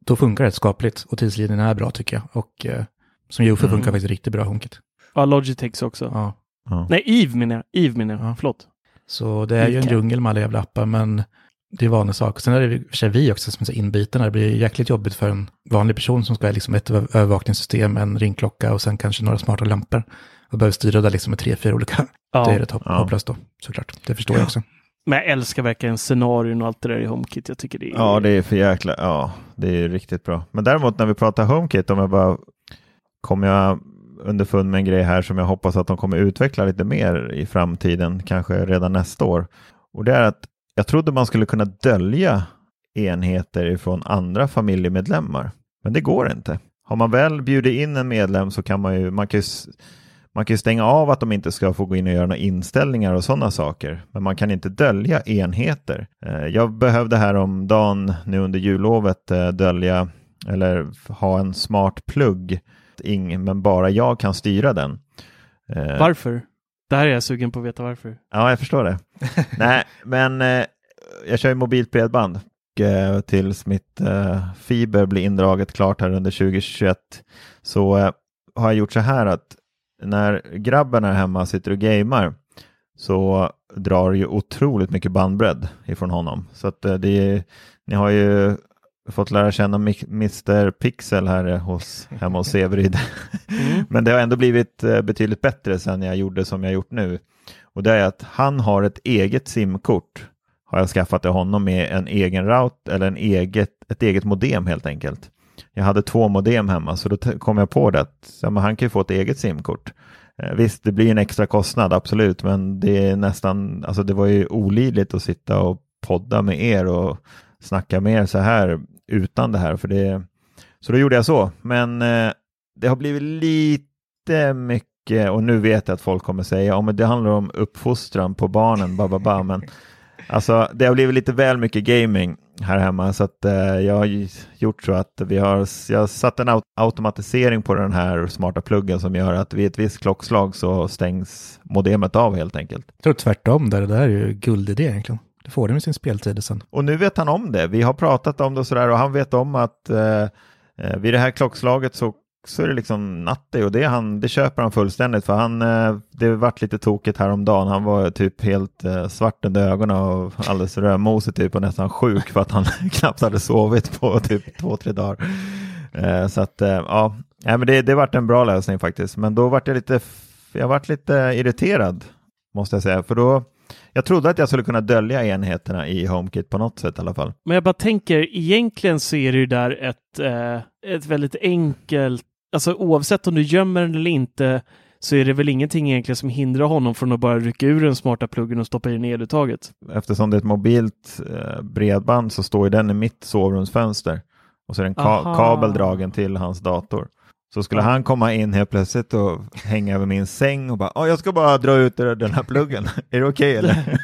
då funkar det skapligt och tidslinjen är bra tycker jag. Och eh, som Jofi Mm. funkar faktiskt riktigt bra HomeKit. Ja, Logitech också. Ja. Ja. Nej, Eve menar jag. Eve menar jag. Ja. Förlåt. Så det är ju en djungel med alla jävla appar, men det är vanlig sak. Sen är det i och för sig vi också som är så inbitna. Det blir jäkligt jobbigt för en vanlig person som ska ha liksom ett över- övervakningssystem, en ringklocka och sen kanske några smarta lampor. Och behöver styra det liksom med tre, fyra olika. Ja. Det är rätt hopp- Ja. hopplöst då, såklart. Det förstår jag också. Men jag älskar verkligen scenarion och allt det där i HomeKit. Jag tycker det är... Ja, det är för jäkla, ja, det är riktigt bra. Men däremot när vi pratar HomeKit, om jag bara kommer jag underfund med en grej här som jag hoppas att de kommer utveckla lite mer i framtiden, kanske redan nästa år. Och det är att jag trodde man skulle kunna dölja enheter ifrån andra familjemedlemmar, men det går inte. Har man väl bjudit in en medlem så kan man ju, man kan ju, man kan ju stänga av att de inte ska få gå in och göra några inställningar och sådana saker, men man kan inte dölja enheter. Eh, Jag behövde här om dagen nu under jullovet eh, dölja eller ha en smart plugg, men bara jag kan styra den. Eh, varför? Det här är jag sugen på att veta varför. Ja, jag förstår det. Nej, men jag kör ju mobilt bredband tills mitt fiber blir indraget klart här under 2021 så har jag gjort så här att när grabben här hemma sitter och gamer så drar ju otroligt mycket bandbredd ifrån honom. Så att eh, det ni har ju fått lära känna Mr Pixel här hos, hemma hos Severyd. Mm. Men det har ändå blivit eh, betydligt bättre sen jag gjorde som jag gjort nu. Och det är att han har ett eget simkort har jag skaffat till honom med en egen route eller en eget, ett eget modem helt enkelt. Jag hade två modem hemma så då kom jag på det att ja, han kan ju få ett eget simkort. Eh, visst, det blir en extra kostnad, absolut, men det är nästan, alltså det var ju olidligt att sitta och podda med er och snacka med er så här utan det här. För det, så då gjorde jag så, men eh, det har blivit lite mycket och nu vet jag att folk kommer säga om det handlar om uppfostran på barnen, bababa, men alltså det har blivit lite väl mycket gaming här hemma så att eh, jag har gjort så att vi har, jag har satt en aut automatisering på den här smarta pluggen som gör att vid ett visst klockslag så stängs modemet av helt enkelt. Jag tror tvärtom, där. det där är ju guldidé egentligen. Det får det med sin speltid sen. Och nu vet han om det. Vi har pratat om det och sådär och han vet om att eh, eh vid det här klockslaget så så är det liksom natte och det, han, det köper han fullständigt för han, eh, det vart lite tokigt häromdagen. Han var typ helt eh, svart under ögonen och alldeles rödmosig typ och nästan sjuk för att han knappt hade sovit på typ två, tre dagar. Eh, så att ja, ja men det, det vart en bra lösning faktiskt. Men då vart jag lite, jag vart lite irriterad måste jag säga, för då jag trodde att jag skulle kunna dölja enheterna i HomeKit på något sätt i alla fall. Men jag bara tänker, egentligen så är det ju där ett, eh, ett väldigt enkelt alltså oavsett om du gömmer den eller inte så är det väl ingenting egentligen som hindrar honom från att bara rycka ur den smarta pluggen och stoppa in eluttaget. Eftersom det är ett mobilt eh, bredband så står ju den i mitt sovrumsfönster och så är det en ka kabel dragen till hans dator. Så skulle han komma in helt plötsligt och hänga över min säng och bara, jag ska bara dra ut den här pluggen, är det okej okay, eller?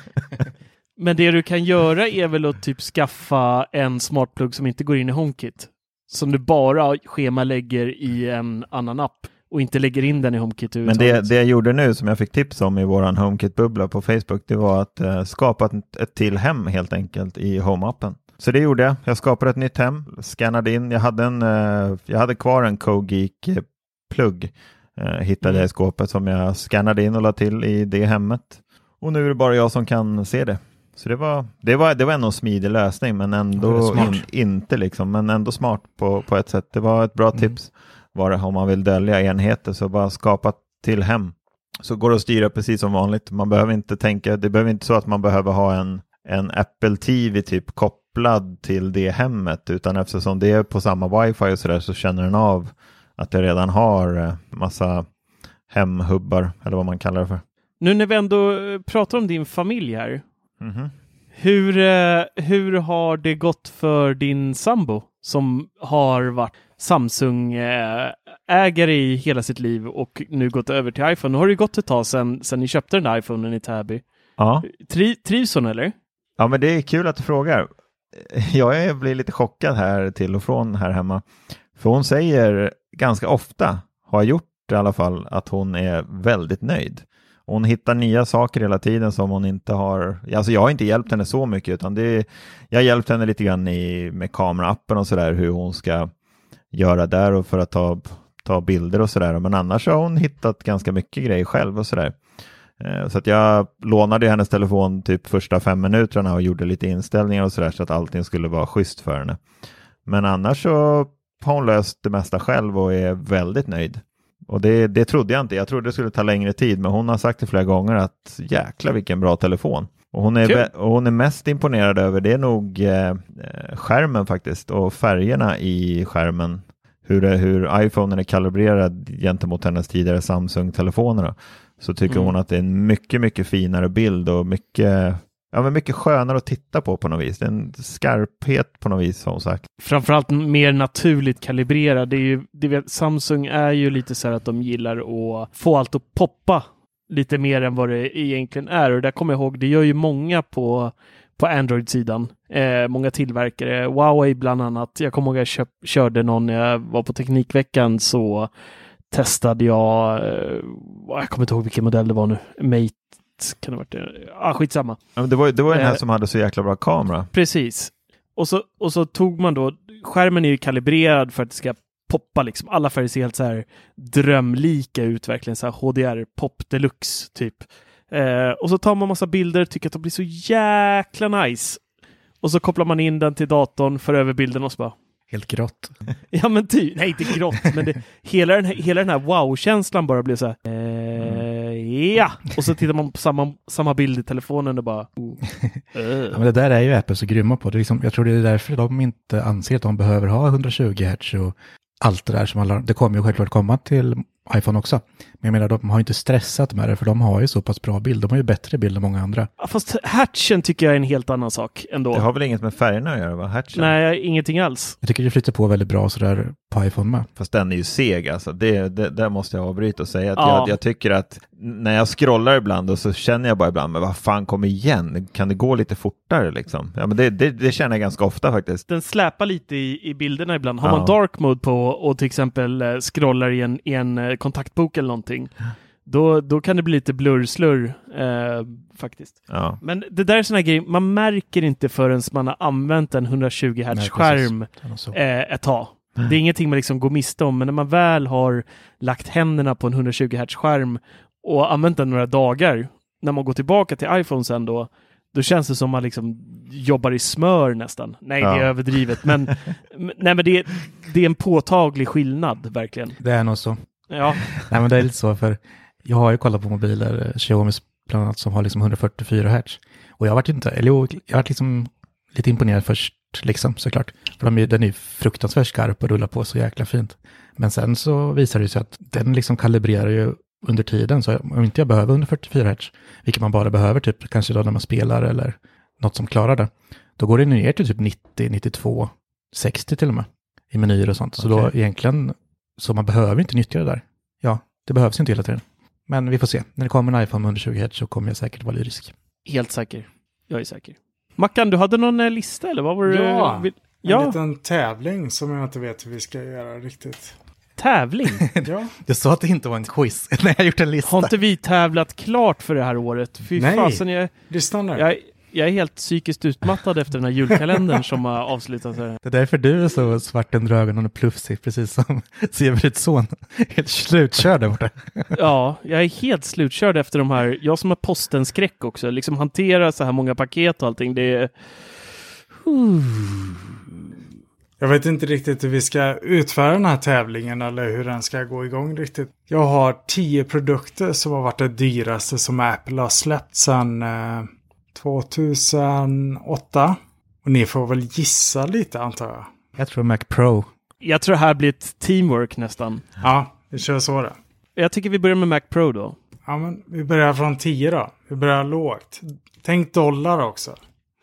Men det du kan göra är väl att typ skaffa en smartplugg som inte går in i HomeKit? Som du bara schemalägger i en annan app och inte lägger in den i HomeKit Men det, det jag gjorde nu som jag fick tips om i våran HomeKit-bubbla på Facebook, det var att uh, skapa ett, ett till hem helt enkelt i Home-appen. Så det gjorde jag. Jag skapade ett nytt hem, scannade in. Jag hade, en, uh, jag hade kvar en CoGeek-plugg, uh, hittade mm. jag i skåpet som jag scannade in och la till i det hemmet. Och nu är det bara jag som kan se det. Så det var, det var, det var ändå en smidig lösning, men ändå in, inte liksom, men ändå smart på, på ett sätt. Det var ett bra mm. tips. Var det, om man vill dölja enheter så bara skapa till hem. Så går det att styra precis som vanligt. Man behöver inte tänka, det behöver inte så att man behöver ha en, en Apple TV typ kopplad till det hemmet, utan eftersom det är på samma wifi och så där så känner den av att det redan har eh, massa hemhubbar, eller vad man kallar det för. Nu när vi ändå eh, pratar om din familj här, Mm -hmm. Hur, eh, hur har det gått för din sambo som har varit Samsung-ägare i hela sitt liv och nu gått över till iPhone? Nu har det gått ett tag sedan, sedan ni köpte den där iPhonen i Täby. Ja. Tri, trivs hon eller? Ja, men det är kul att du frågar. Jag blir lite chockad här till och från här hemma. För hon säger ganska ofta, har gjort i alla fall, att hon är väldigt nöjd. Hon hittar nya saker hela tiden som hon inte har, alltså jag har inte hjälpt henne så mycket utan det, jag har hjälpt henne lite grann i, med kameraappen och sådär hur hon ska göra där och för att ta, ta bilder och sådär. Men annars har hon hittat ganska mycket grejer själv och sådär. Eh, så att jag lånade hennes telefon typ första fem minuterna och gjorde lite inställningar och sådär så att allting skulle vara schysst för henne. Men annars så har hon löst det mesta själv och är väldigt nöjd. Och det, det trodde jag inte. Jag trodde det skulle ta längre tid, men hon har sagt det flera gånger att jäkla vilken bra telefon. Och hon, är, och hon är mest imponerad över det är nog eh, skärmen faktiskt och färgerna i skärmen. Hur, hur iPhonen är kalibrerad gentemot hennes tidigare Samsung-telefoner. Så tycker mm. hon att det är en mycket, mycket finare bild och mycket Ja, men mycket skönare att titta på på något vis. Det är En skarphet på något vis som sagt. Framförallt mer naturligt kalibrerad. Det är ju, det vet, Samsung är ju lite så här att de gillar att få allt att poppa lite mer än vad det egentligen är. Och där kommer jag ihåg, det gör ju många på, på Android-sidan. Eh, många tillverkare, Huawei bland annat. Jag kommer ihåg att jag köp, körde någon när jag var på Teknikveckan så testade jag, eh, jag kommer inte ihåg vilken modell det var nu, Mate kan det varit det? Ah, skitsamma. Ja, men det var, det var den här Eh. som hade så jäkla bra kamera. Precis. Och så, och så tog man då, skärmen är ju kalibrerad för att det ska poppa liksom. Alla färger ser helt så här drömlika ut verkligen, så här HDR pop deluxe typ. Eh, och så tar man massa bilder, tycker att de blir så jäkla nice. Och så kopplar man in den till datorn, för över bilden och så bara Helt grått. Ja men typ, nej inte grått, men det, hela, den här, hela den här wow-känslan bara blev så här. Eh, ja! Och så tittar man på samma, samma bild i telefonen och bara. Ja, eh. men det där är ju Apple så grymma på. Det liksom, jag tror det är därför de inte anser att de behöver ha 120 Hz och allt det där som alla, det kommer ju självklart komma till iPhone också. Men jag menar, de har inte stressat med det, för de har ju så pass bra bild. De har ju bättre bild än många andra. Ja, Fast hatchen tycker jag är en helt annan sak ändå. Det har väl inget med färgerna att göra va? Hatchen? Nej, ingenting alls. Jag tycker det flyter på väldigt bra sådär på iPhone med. Fast den är ju seg alltså. Det, det, där måste jag avbryta och säga att Ja. jag, jag tycker att när jag scrollar ibland och så känner jag bara ibland, men vad fan kom igen, kan det gå lite fortare liksom? Ja men det, det, det känner jag ganska ofta faktiskt. Den släpar lite i, i bilderna ibland. Har Ja. man dark mode på och till exempel eh, scrollar i en, i en eh, kontaktbok eller någonting. Då, då kan det bli lite blurr-slurr eh, faktiskt. Ja. Men det där är sådana grejer, man märker inte förrän man har använt en 120 Nej, Hz precis. skärm Det är nog så. eh, ett tag. Det är ingenting man liksom går miste om, men när man väl har lagt händerna på en 120 Hz skärm och använt den några dagar, när man går tillbaka till iPhone sen då, då känns det som man liksom jobbar i smör nästan. Nej, det är Ja. överdrivet, men, nej, men det, är, det är en påtaglig skillnad, verkligen. Det är nog så. Ja, Nej men det är lite så för jag har ju kollat på mobiler, eh, Xiaomi bland annat, som har liksom 144 Hz. Och jag har varit inte, eller jag har varit liksom lite imponerad först liksom såklart. För de, är- den är ju fruktansvärt skarp och rullar på så jäkla fint. Men sen så visar det sig att den liksom kalibrerar ju under tiden. Så om inte jag behöver 144 Hz, vilket man bara behöver typ kanske då när man spelar eller något som klarar det, då går det ner till typ 90, 92, 60 till och med i menyer och sånt. Så då Okej. egentligen, så man behöver inte nyttja det där. Ja, det behövs inte hela tiden. Men vi får se. När det kommer en iPhone med 120 Hz så kommer jag säkert vara lyrisk. helt säker. Jag är säker. Mackan, du hade någon eh, lista eller vad var det? Ja. vill- En ja, liten tävling som jag inte vet hur vi ska göra riktigt. tävling. Ja, Du sa att det inte var en quiz när jag gjort en lista. Har inte vi tävlat klart för det här året? Fy Nej. fasen, jag, lyssna nu. jag, jag är helt psykiskt utmattad efter den här julkalendern som har avslutats. Här. Det är därför du är så svart under ögonen och plufsig, precis som Severuds son. Helt slutkörd där borta. Ja, jag är helt slutkörd efter de här. Jag som har postenskräck också, liksom hantera så här många paket och allting. Det är... Jag vet inte riktigt hur vi ska utföra den här tävlingen eller hur den ska gå igång riktigt. Jag har tio produkter som har varit det dyraste som Apple har släppt sedan eh, 2008. Och ni får väl gissa lite antar jag. Jag tror Mac Pro. Jag tror det här blir ett teamwork nästan. Ja, vi kör så då. Jag tycker vi börjar med Mac Pro då. Ja, men vi börjar från 10 då. Vi börjar lågt. Tänk dollar också.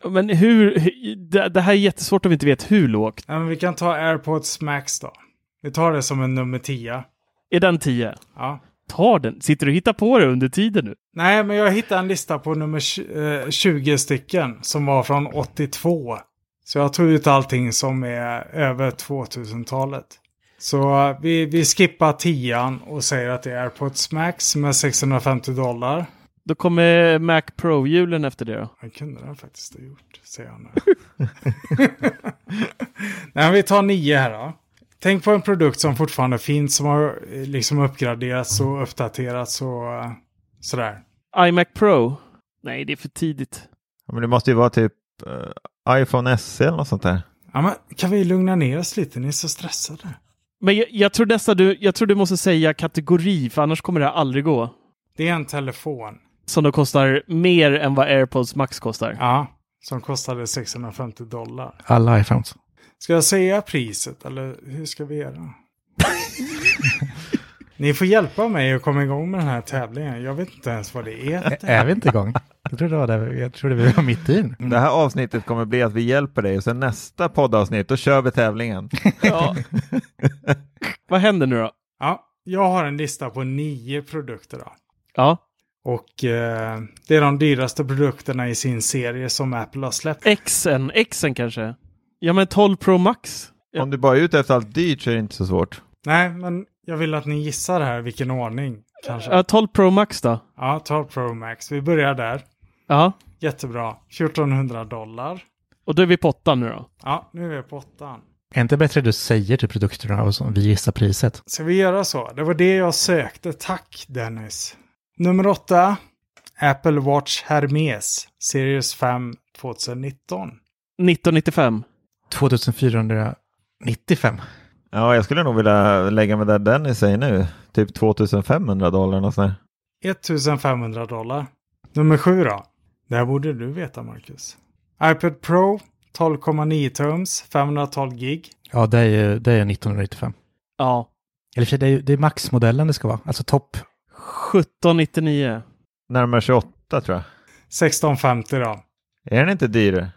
Men hur... Det, det här är jättesvårt om vi inte vet hur lågt. Ja, men vi kan ta AirPods Max då. Vi tar det som en nummer 10. Är den 10? Ja. Ta den. Sitter du och hittar på det under tiden nu? Nej, men jag hittade en lista på nummer tj- eh, 20 stycken som var från 82. Så jag tog ut allting som är över 2000-talet. Så vi, vi skippar 10 och säger att det är AirPods Max med 650 dollar. Då kommer Mac Pro-hjulen efter det då. Det kunde den faktiskt ha gjort, säger jag nu. Nej, vi tar 9 här då. Tänk på en produkt som fortfarande finns, som har eh, liksom uppgraderats och uppdaterats och eh, sådär. iMac Pro? Nej, det är för tidigt. Ja, Men det måste ju vara typ eh, iPhone SE eller något sånt där. Ja, men kan vi lugna ner oss lite? Ni är så stressade. Men jag, jag tror nästan du, jag tror du måste säga kategori, för annars kommer det här aldrig gå. Det är en telefon. Som då kostar mer än vad AirPods Max kostar. Ja, som kostade 650 dollar. Alla iPhones. Ska jag säga priset eller hur ska vi göra? Ni får hjälpa mig att komma igång med den här tävlingen. Jag vet inte ens vad det är. Är vi inte igång? Jag trodde, det var där, jag trodde vi var mitt i den. Det här avsnittet kommer bli att vi hjälper dig och sen nästa poddavsnitt, då kör vi tävlingen. Ja. vad händer nu då? Ja, jag har en lista på nio produkter då. Ja. Och eh, det är de dyraste produkterna i sin serie som Apple har släppt. Xen, Xen kanske? Ja men 12 Pro Max. Ja. Om du bara är ute efter allt dyrt så är det inte så svårt. Nej, men jag vill att ni gissar här vilken ordning. Kanske. Ja, 12 Pro Max då? Ja, 12 Pro Max. Vi börjar där. Ja. Jättebra. 1400 dollar. Och då är vi på åttan nu då? Ja, nu är vi på åttan. Är inte bättre du säger till produkterna och så vi gissar priset? Ska vi göra så? Det var det jag sökte. Tack Dennis. Nummer åtta. Apple Watch Hermes. Series 5 2019. 1995. 2495. Ja, jag skulle nog vilja lägga mig där Dennis säger nu. Typ 2500 dollar och sådär. 1500 dollar. Nummer sju då. Det här borde du veta Marcus. iPad Pro 12,9 tums, 512 gig. Ja, det är ju det är 1995. Ja. Eller för det är, det är maxmodellen det ska vara. Alltså topp. 1799. Närmare 28 tror jag. 1650 då. Är den inte dyrare?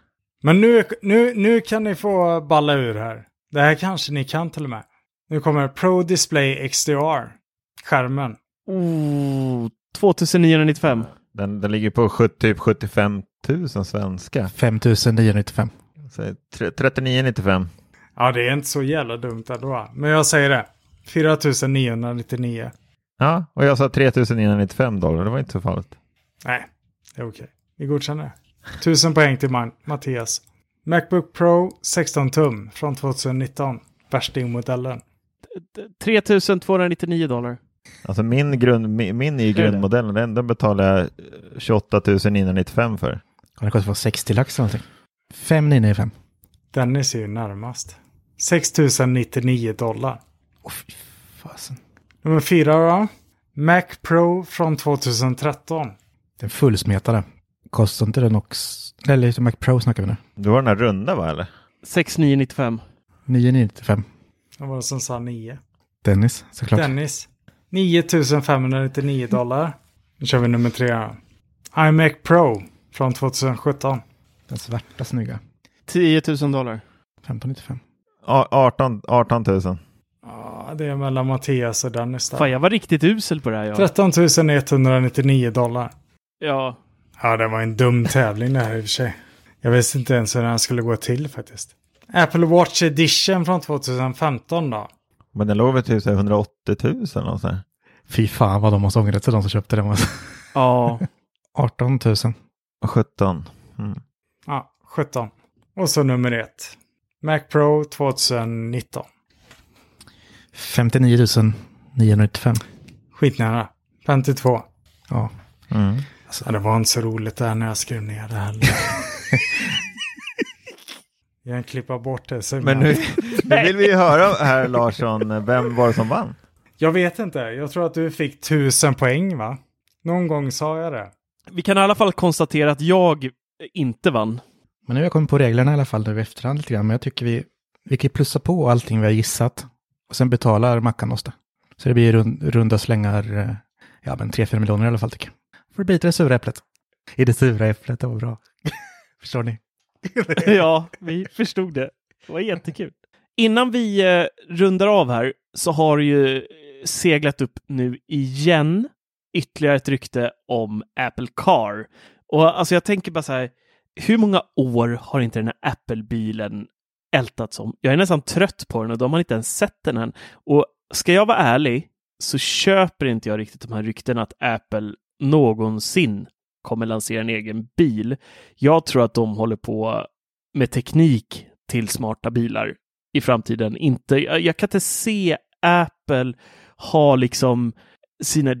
Men nu, nu, nu kan ni få balla ur här. Det här kanske ni kan till och med. Nu kommer Pro Display XDR. Skärmen. Oh, 2995. Den, den ligger på 70, typ 75 000 svenska. 5995. Så tre- 39,95. Ja, det är inte så jävla dumt ändå. Men jag säger det. 4999. Ja, och jag sa 3995 dollar. Det var inte så farligt. Nej, det är okej. Vi godkänner det. Tusen poäng till Mattias. Macbook Pro 16 tum från 2019. Värstingmodellen. 3299 dollar. Alltså min, grund, min, min är ju grundmodellen. Den, den betalar jag 28 995 för. Det kostar bara 60 lax eller någonting. 5995. Dennis är ju närmast. 6099 dollar. Åh fy fasen. Nummer fyra då. Mac Pro från 2013. Den fullsmetade. Kostar inte den också? Eller lite Mac Pro snackar vi nu. Det var den här runda va eller? 6995. 9995. Det var det som sa 9. Dennis, såklart. Dennis. 9599 dollar. Nu kör vi nummer tre iMac Pro från 2017. Den svarta snygga. 10 000 dollar. 1595. A- 18, 18 000. Ja, det är mellan Mattias och Dennis där. Fan, jag var riktigt usel på det här. Ja. 13 199 dollar. ja. Ja, det var en dum tävling det här i och för sig. Jag visste inte ens hur den skulle gå till faktiskt. Apple Watch Edition från 2015 då. Men den låg väl typ så här 180 000 och så. Fy fan vad de måste ångrat sig de som köpte den. Ja. 18 000. Och 17. Mm. Ja, 17. Och så nummer ett. Mac Pro 2019. 59 995. Skitnära. 52. Ja. Mm. Ja, det var inte så roligt där när jag skrev ner det heller. jag kan klippa bort det. Men nu, nu vill vi ju höra här Larsson, vem var det som vann? Jag vet inte. Jag tror att du fick tusen poäng va? Någon gång sa jag det. Vi kan i alla fall konstatera att jag inte vann. Men nu har jag kommit på reglerna i alla fall nu i efterhand lite grann. Men jag tycker vi, vi kan plussa på allting vi har gissat. Och sen betalar Mackan oss det. Så det blir rund, runda slängar, eh, ja men 3-4 miljoner i alla fall tycker jag. Får du bita det sura äpplet. I det sura äpplet, det var bra. Förstår ni? ja, vi förstod det. Det var jättekul. Innan vi eh, rundar av här så har ju eh, seglat upp nu igen ytterligare ett rykte om Apple Car. Och alltså jag tänker bara så här, hur många år har inte den här Apple-bilen ältats om? Jag är nästan trött på den och de har inte ens sett den än. Och ska jag vara ärlig så köper inte jag riktigt de här ryktena att Apple någonsin kommer lansera en egen bil. Jag tror att de håller på med teknik till smarta bilar i framtiden. Inte, jag, jag kan inte se Apple ha liksom sina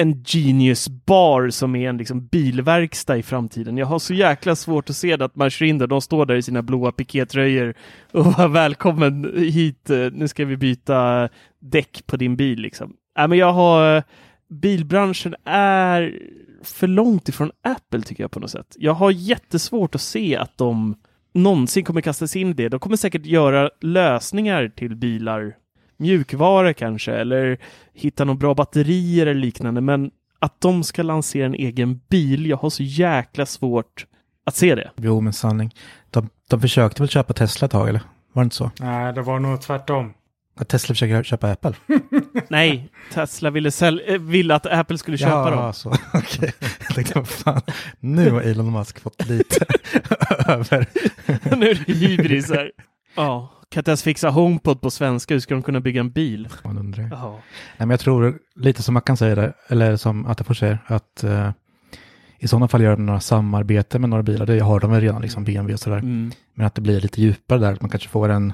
en Genius Bar som är en liksom bilverkstad i framtiden. Jag har så jäkla svårt att se det att man kör in där, de står där i sina blåa pikétröjor och var välkommen hit, eh, nu ska vi byta däck på din bil liksom. Äh, men jag har, bilbranschen är för långt ifrån Apple tycker jag på något sätt. Jag har jättesvårt att se att de någonsin kommer kasta sig in i det. De kommer säkert göra lösningar till bilar, mjukvara kanske, eller hitta några bra batterier eller liknande, men att de ska lansera en egen bil, jag har så jäkla svårt att se det. Jo, men sanning. De, de försökte väl köpa Tesla ett tag, eller? Var det inte så? Nej, det var nog tvärtom. Att Tesla försöker köpa Apple? Nej, Tesla ville, säl- äh, ville att Apple skulle köpa dem. så. Okej. Vad fan, nu har Elon Musk fått lite över. nu är det hybris här. Ja, kan inte ens fixa HomePod på svenska, hur ska de kunna bygga en bil? Man undrar. Ja. Nej, men jag tror lite som man kan säga det, eller som Attefors säger, att eh, i sådana fall gör de några samarbete med några bilar, det har de väl redan, liksom BMW och sådär. Mm. Men att det blir lite djupare där, att man kanske får en,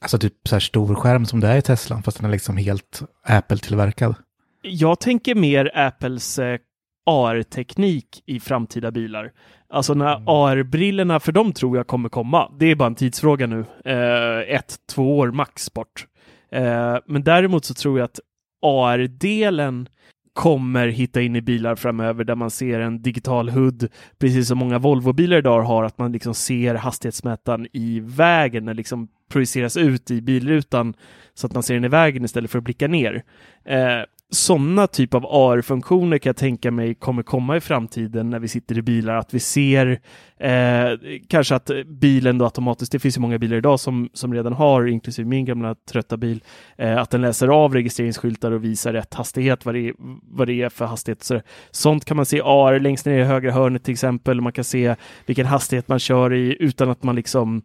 alltså typ så här stor skärm som det är i Tesla, fast den är liksom helt Apple-tillverkad. Jag tänker mer Apples eh, AR-teknik i framtida bilar. Alltså när AR-brillorna, för de tror jag kommer komma. Det är bara en tidsfråga nu. Eh, ett, två år max bort. Eh, men däremot så tror jag att AR-delen kommer hitta in i bilar framöver där man ser en digital HUD, precis som många Volvo-bilar idag har, att man liksom ser hastighetsmätaren i vägen, när liksom projiceras ut i bilrutan så att man ser den i vägen istället för att blicka ner. Eh, sådana typ av AR-funktioner kan jag tänka mig kommer komma i framtiden när vi sitter i bilar, att vi ser eh, kanske att bilen då automatiskt, det finns ju många bilar idag som, som redan har, inklusive min gamla trötta bil, eh, att den läser av registreringsskyltar och visar rätt hastighet, vad det är, vad det är för hastighet. Så, sånt kan man se AR längst ner i högra hörnet till exempel, man kan se vilken hastighet man kör i utan att man liksom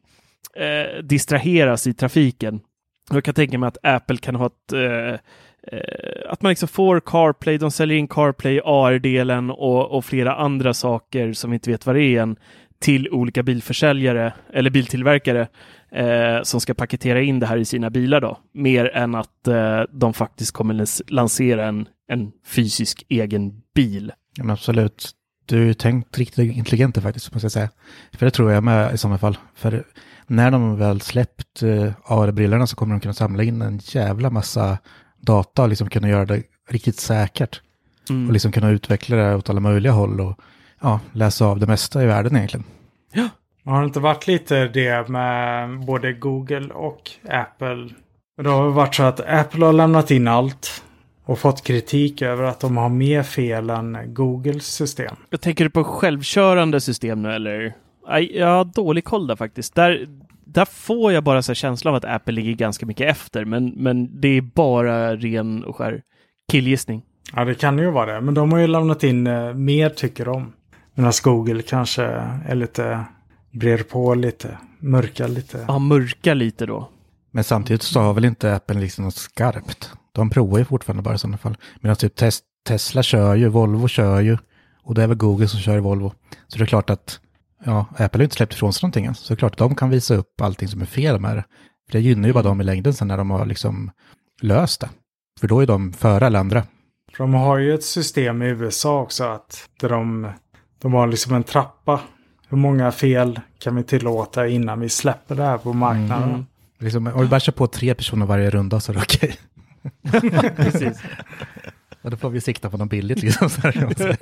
eh, distraheras i trafiken. Jag kan tänka mig att Apple kan ha ett eh, eh att man liksom får CarPlay, de säljer in CarPlay, AR-delen och, och flera andra saker som vi inte vet vad det är än till olika bilförsäljare eller biltillverkare eh, som ska paketera in det här i sina bilar då. Mer än att eh, de faktiskt kommer lansera en, en fysisk egen bil. Ja, men absolut. Du är tänkt riktigt intelligent faktiskt, måste jag säga. För det tror jag med i sådana fall. För när de väl släppt eh, AR-brillorna så kommer de kunna samla in en jävla massa data och liksom kunna göra det riktigt säkert. Mm. Och liksom kunna utveckla det åt alla möjliga håll och ja, läsa av det mesta i världen egentligen. Har det inte varit lite det med både Google och Apple? Det har varit så att Apple har lämnat in allt och fått kritik över att de har mer fel än Googles system. Jag tänker på självkörande system nu eller? Nej, Jag har dålig koll där faktiskt. Där, där får jag bara så här känsla av att Apple ligger ganska mycket efter, men, men det är bara ren och skär killgissning. Ja, det kan ju vara det. Men de har ju lämnat in eh, mer tycker de. Medan Google kanske är lite, brer på lite, mörkar lite. Ja, mörka lite då. Men samtidigt så har väl inte Apple liksom något skarpt. De provar ju fortfarande bara i sådana fall. Medan typ tes Tesla kör ju, Volvo kör ju. Och det är väl Google som kör i Volvo. Så det är klart att ja, Apple har inte släppt ifrån sig någonting än. Så det är klart att de kan visa upp allting som är fel med det. För det gynnar ju bara dem i längden sen när de har liksom löst det. För då är de före alla andra. De har ju ett system i USA också att där de, de har liksom en trappa. Hur många fel kan vi tillåta innan vi släpper det här på marknaden? Mm. Liksom, om vi bara kör på tre personer varje runda så är det okej. Precis. Och då får vi sikta på något billigt liksom. Så här.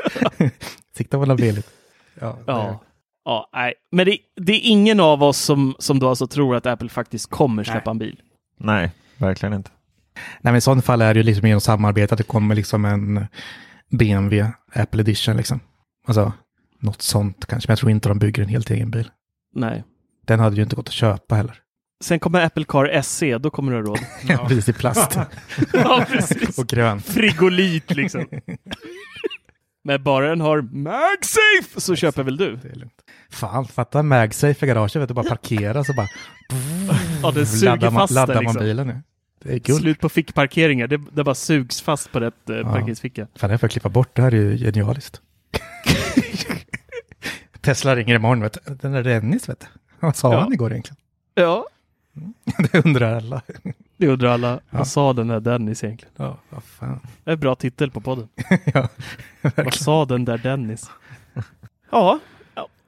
sikta på något billigt. Ja, Ja. Ja, nej. Men det, det är ingen av oss som, som då alltså tror att Apple faktiskt kommer släppa Nej. en bil. Nej, verkligen inte. Nej, men i sådana fall är det ju liksom genom samarbete att det kommer liksom en BMW Apple Edition liksom. Alltså, något sånt kanske. Men jag tror inte de bygger en helt egen bil. Nej. Den hade ju inte gått att köpa heller. Sen kommer Apple Car SE, då kommer du ha råd. Ja. Precis i plast ja, precis. och grön. Frigolit liksom. Men bara den har MagSafe så köper väl du? Fan, fatta MagSafe i garaget, vet du, bara parkera så bara Ja, den suger laddar man, fast laddar där man liksom. bilen nu. Det är guld. Slut på fickparkeringar, det, det bara sugs fast på rätt eh, parkeringsficka. Fan, det får jag klippa bort. Det här är ju genialiskt. Tesla ringer imorgon, vet du. Den är Dennis, vet du. Vad sa Ja. han igår egentligen? Ja, Det undrar alla. det undrar alla. Vad sa den där Dennis egentligen? Ja, vad fan. Det är en bra titel på podden. ja, Vad sa den där Dennis? Ja,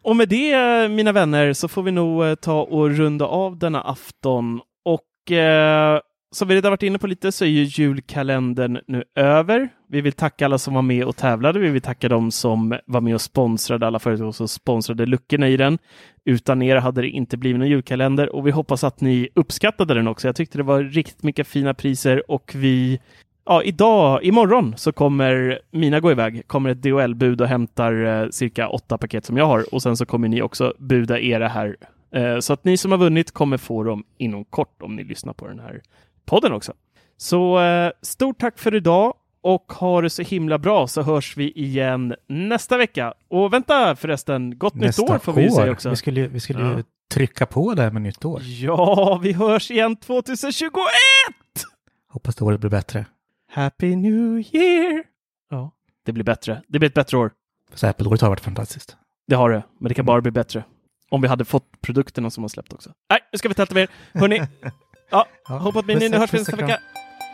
och med det mina vänner så får vi nog eh, ta och runda av denna afton. Och eh, som vi redan varit inne på lite så är ju julkalendern nu över. Vi vill tacka alla som var med och tävlade. Vi vill tacka dem som var med och sponsrade, alla företag som sponsrade luckorna i den. Utan er hade det inte blivit någon julkalender och vi hoppas att ni uppskattade den också. Jag tyckte det var riktigt mycket fina priser och vi Ja, idag, imorgon så kommer mina gå iväg, kommer ett DHL-bud och hämtar eh, cirka åtta paket som jag har och sen så kommer ni också buda era här. Eh, så att ni som har vunnit kommer få dem inom kort om ni lyssnar på den här podden också. Så eh, stort tack för idag och ha det så himla bra så hörs vi igen nästa vecka. Och vänta förresten, gott Nästa nytt år får vi ju säga också. Vi skulle, vi skulle Ja. ju trycka på det här med nytt år. Ja, vi hörs igen 2021! Hoppas det året blir bättre. Happy New Year! Ja, det blir bättre. Det blir ett bättre år. Så Apple-året har varit fantastiskt. Det har det, men det kan bara bli bättre. Om vi hade fått produkterna som har släppt också. Nej, nu ska vi tälta mer. Hörni, ja, hoppas puss- nu hörs vi nästa vecka.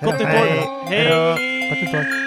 Gott nytt år! Hej!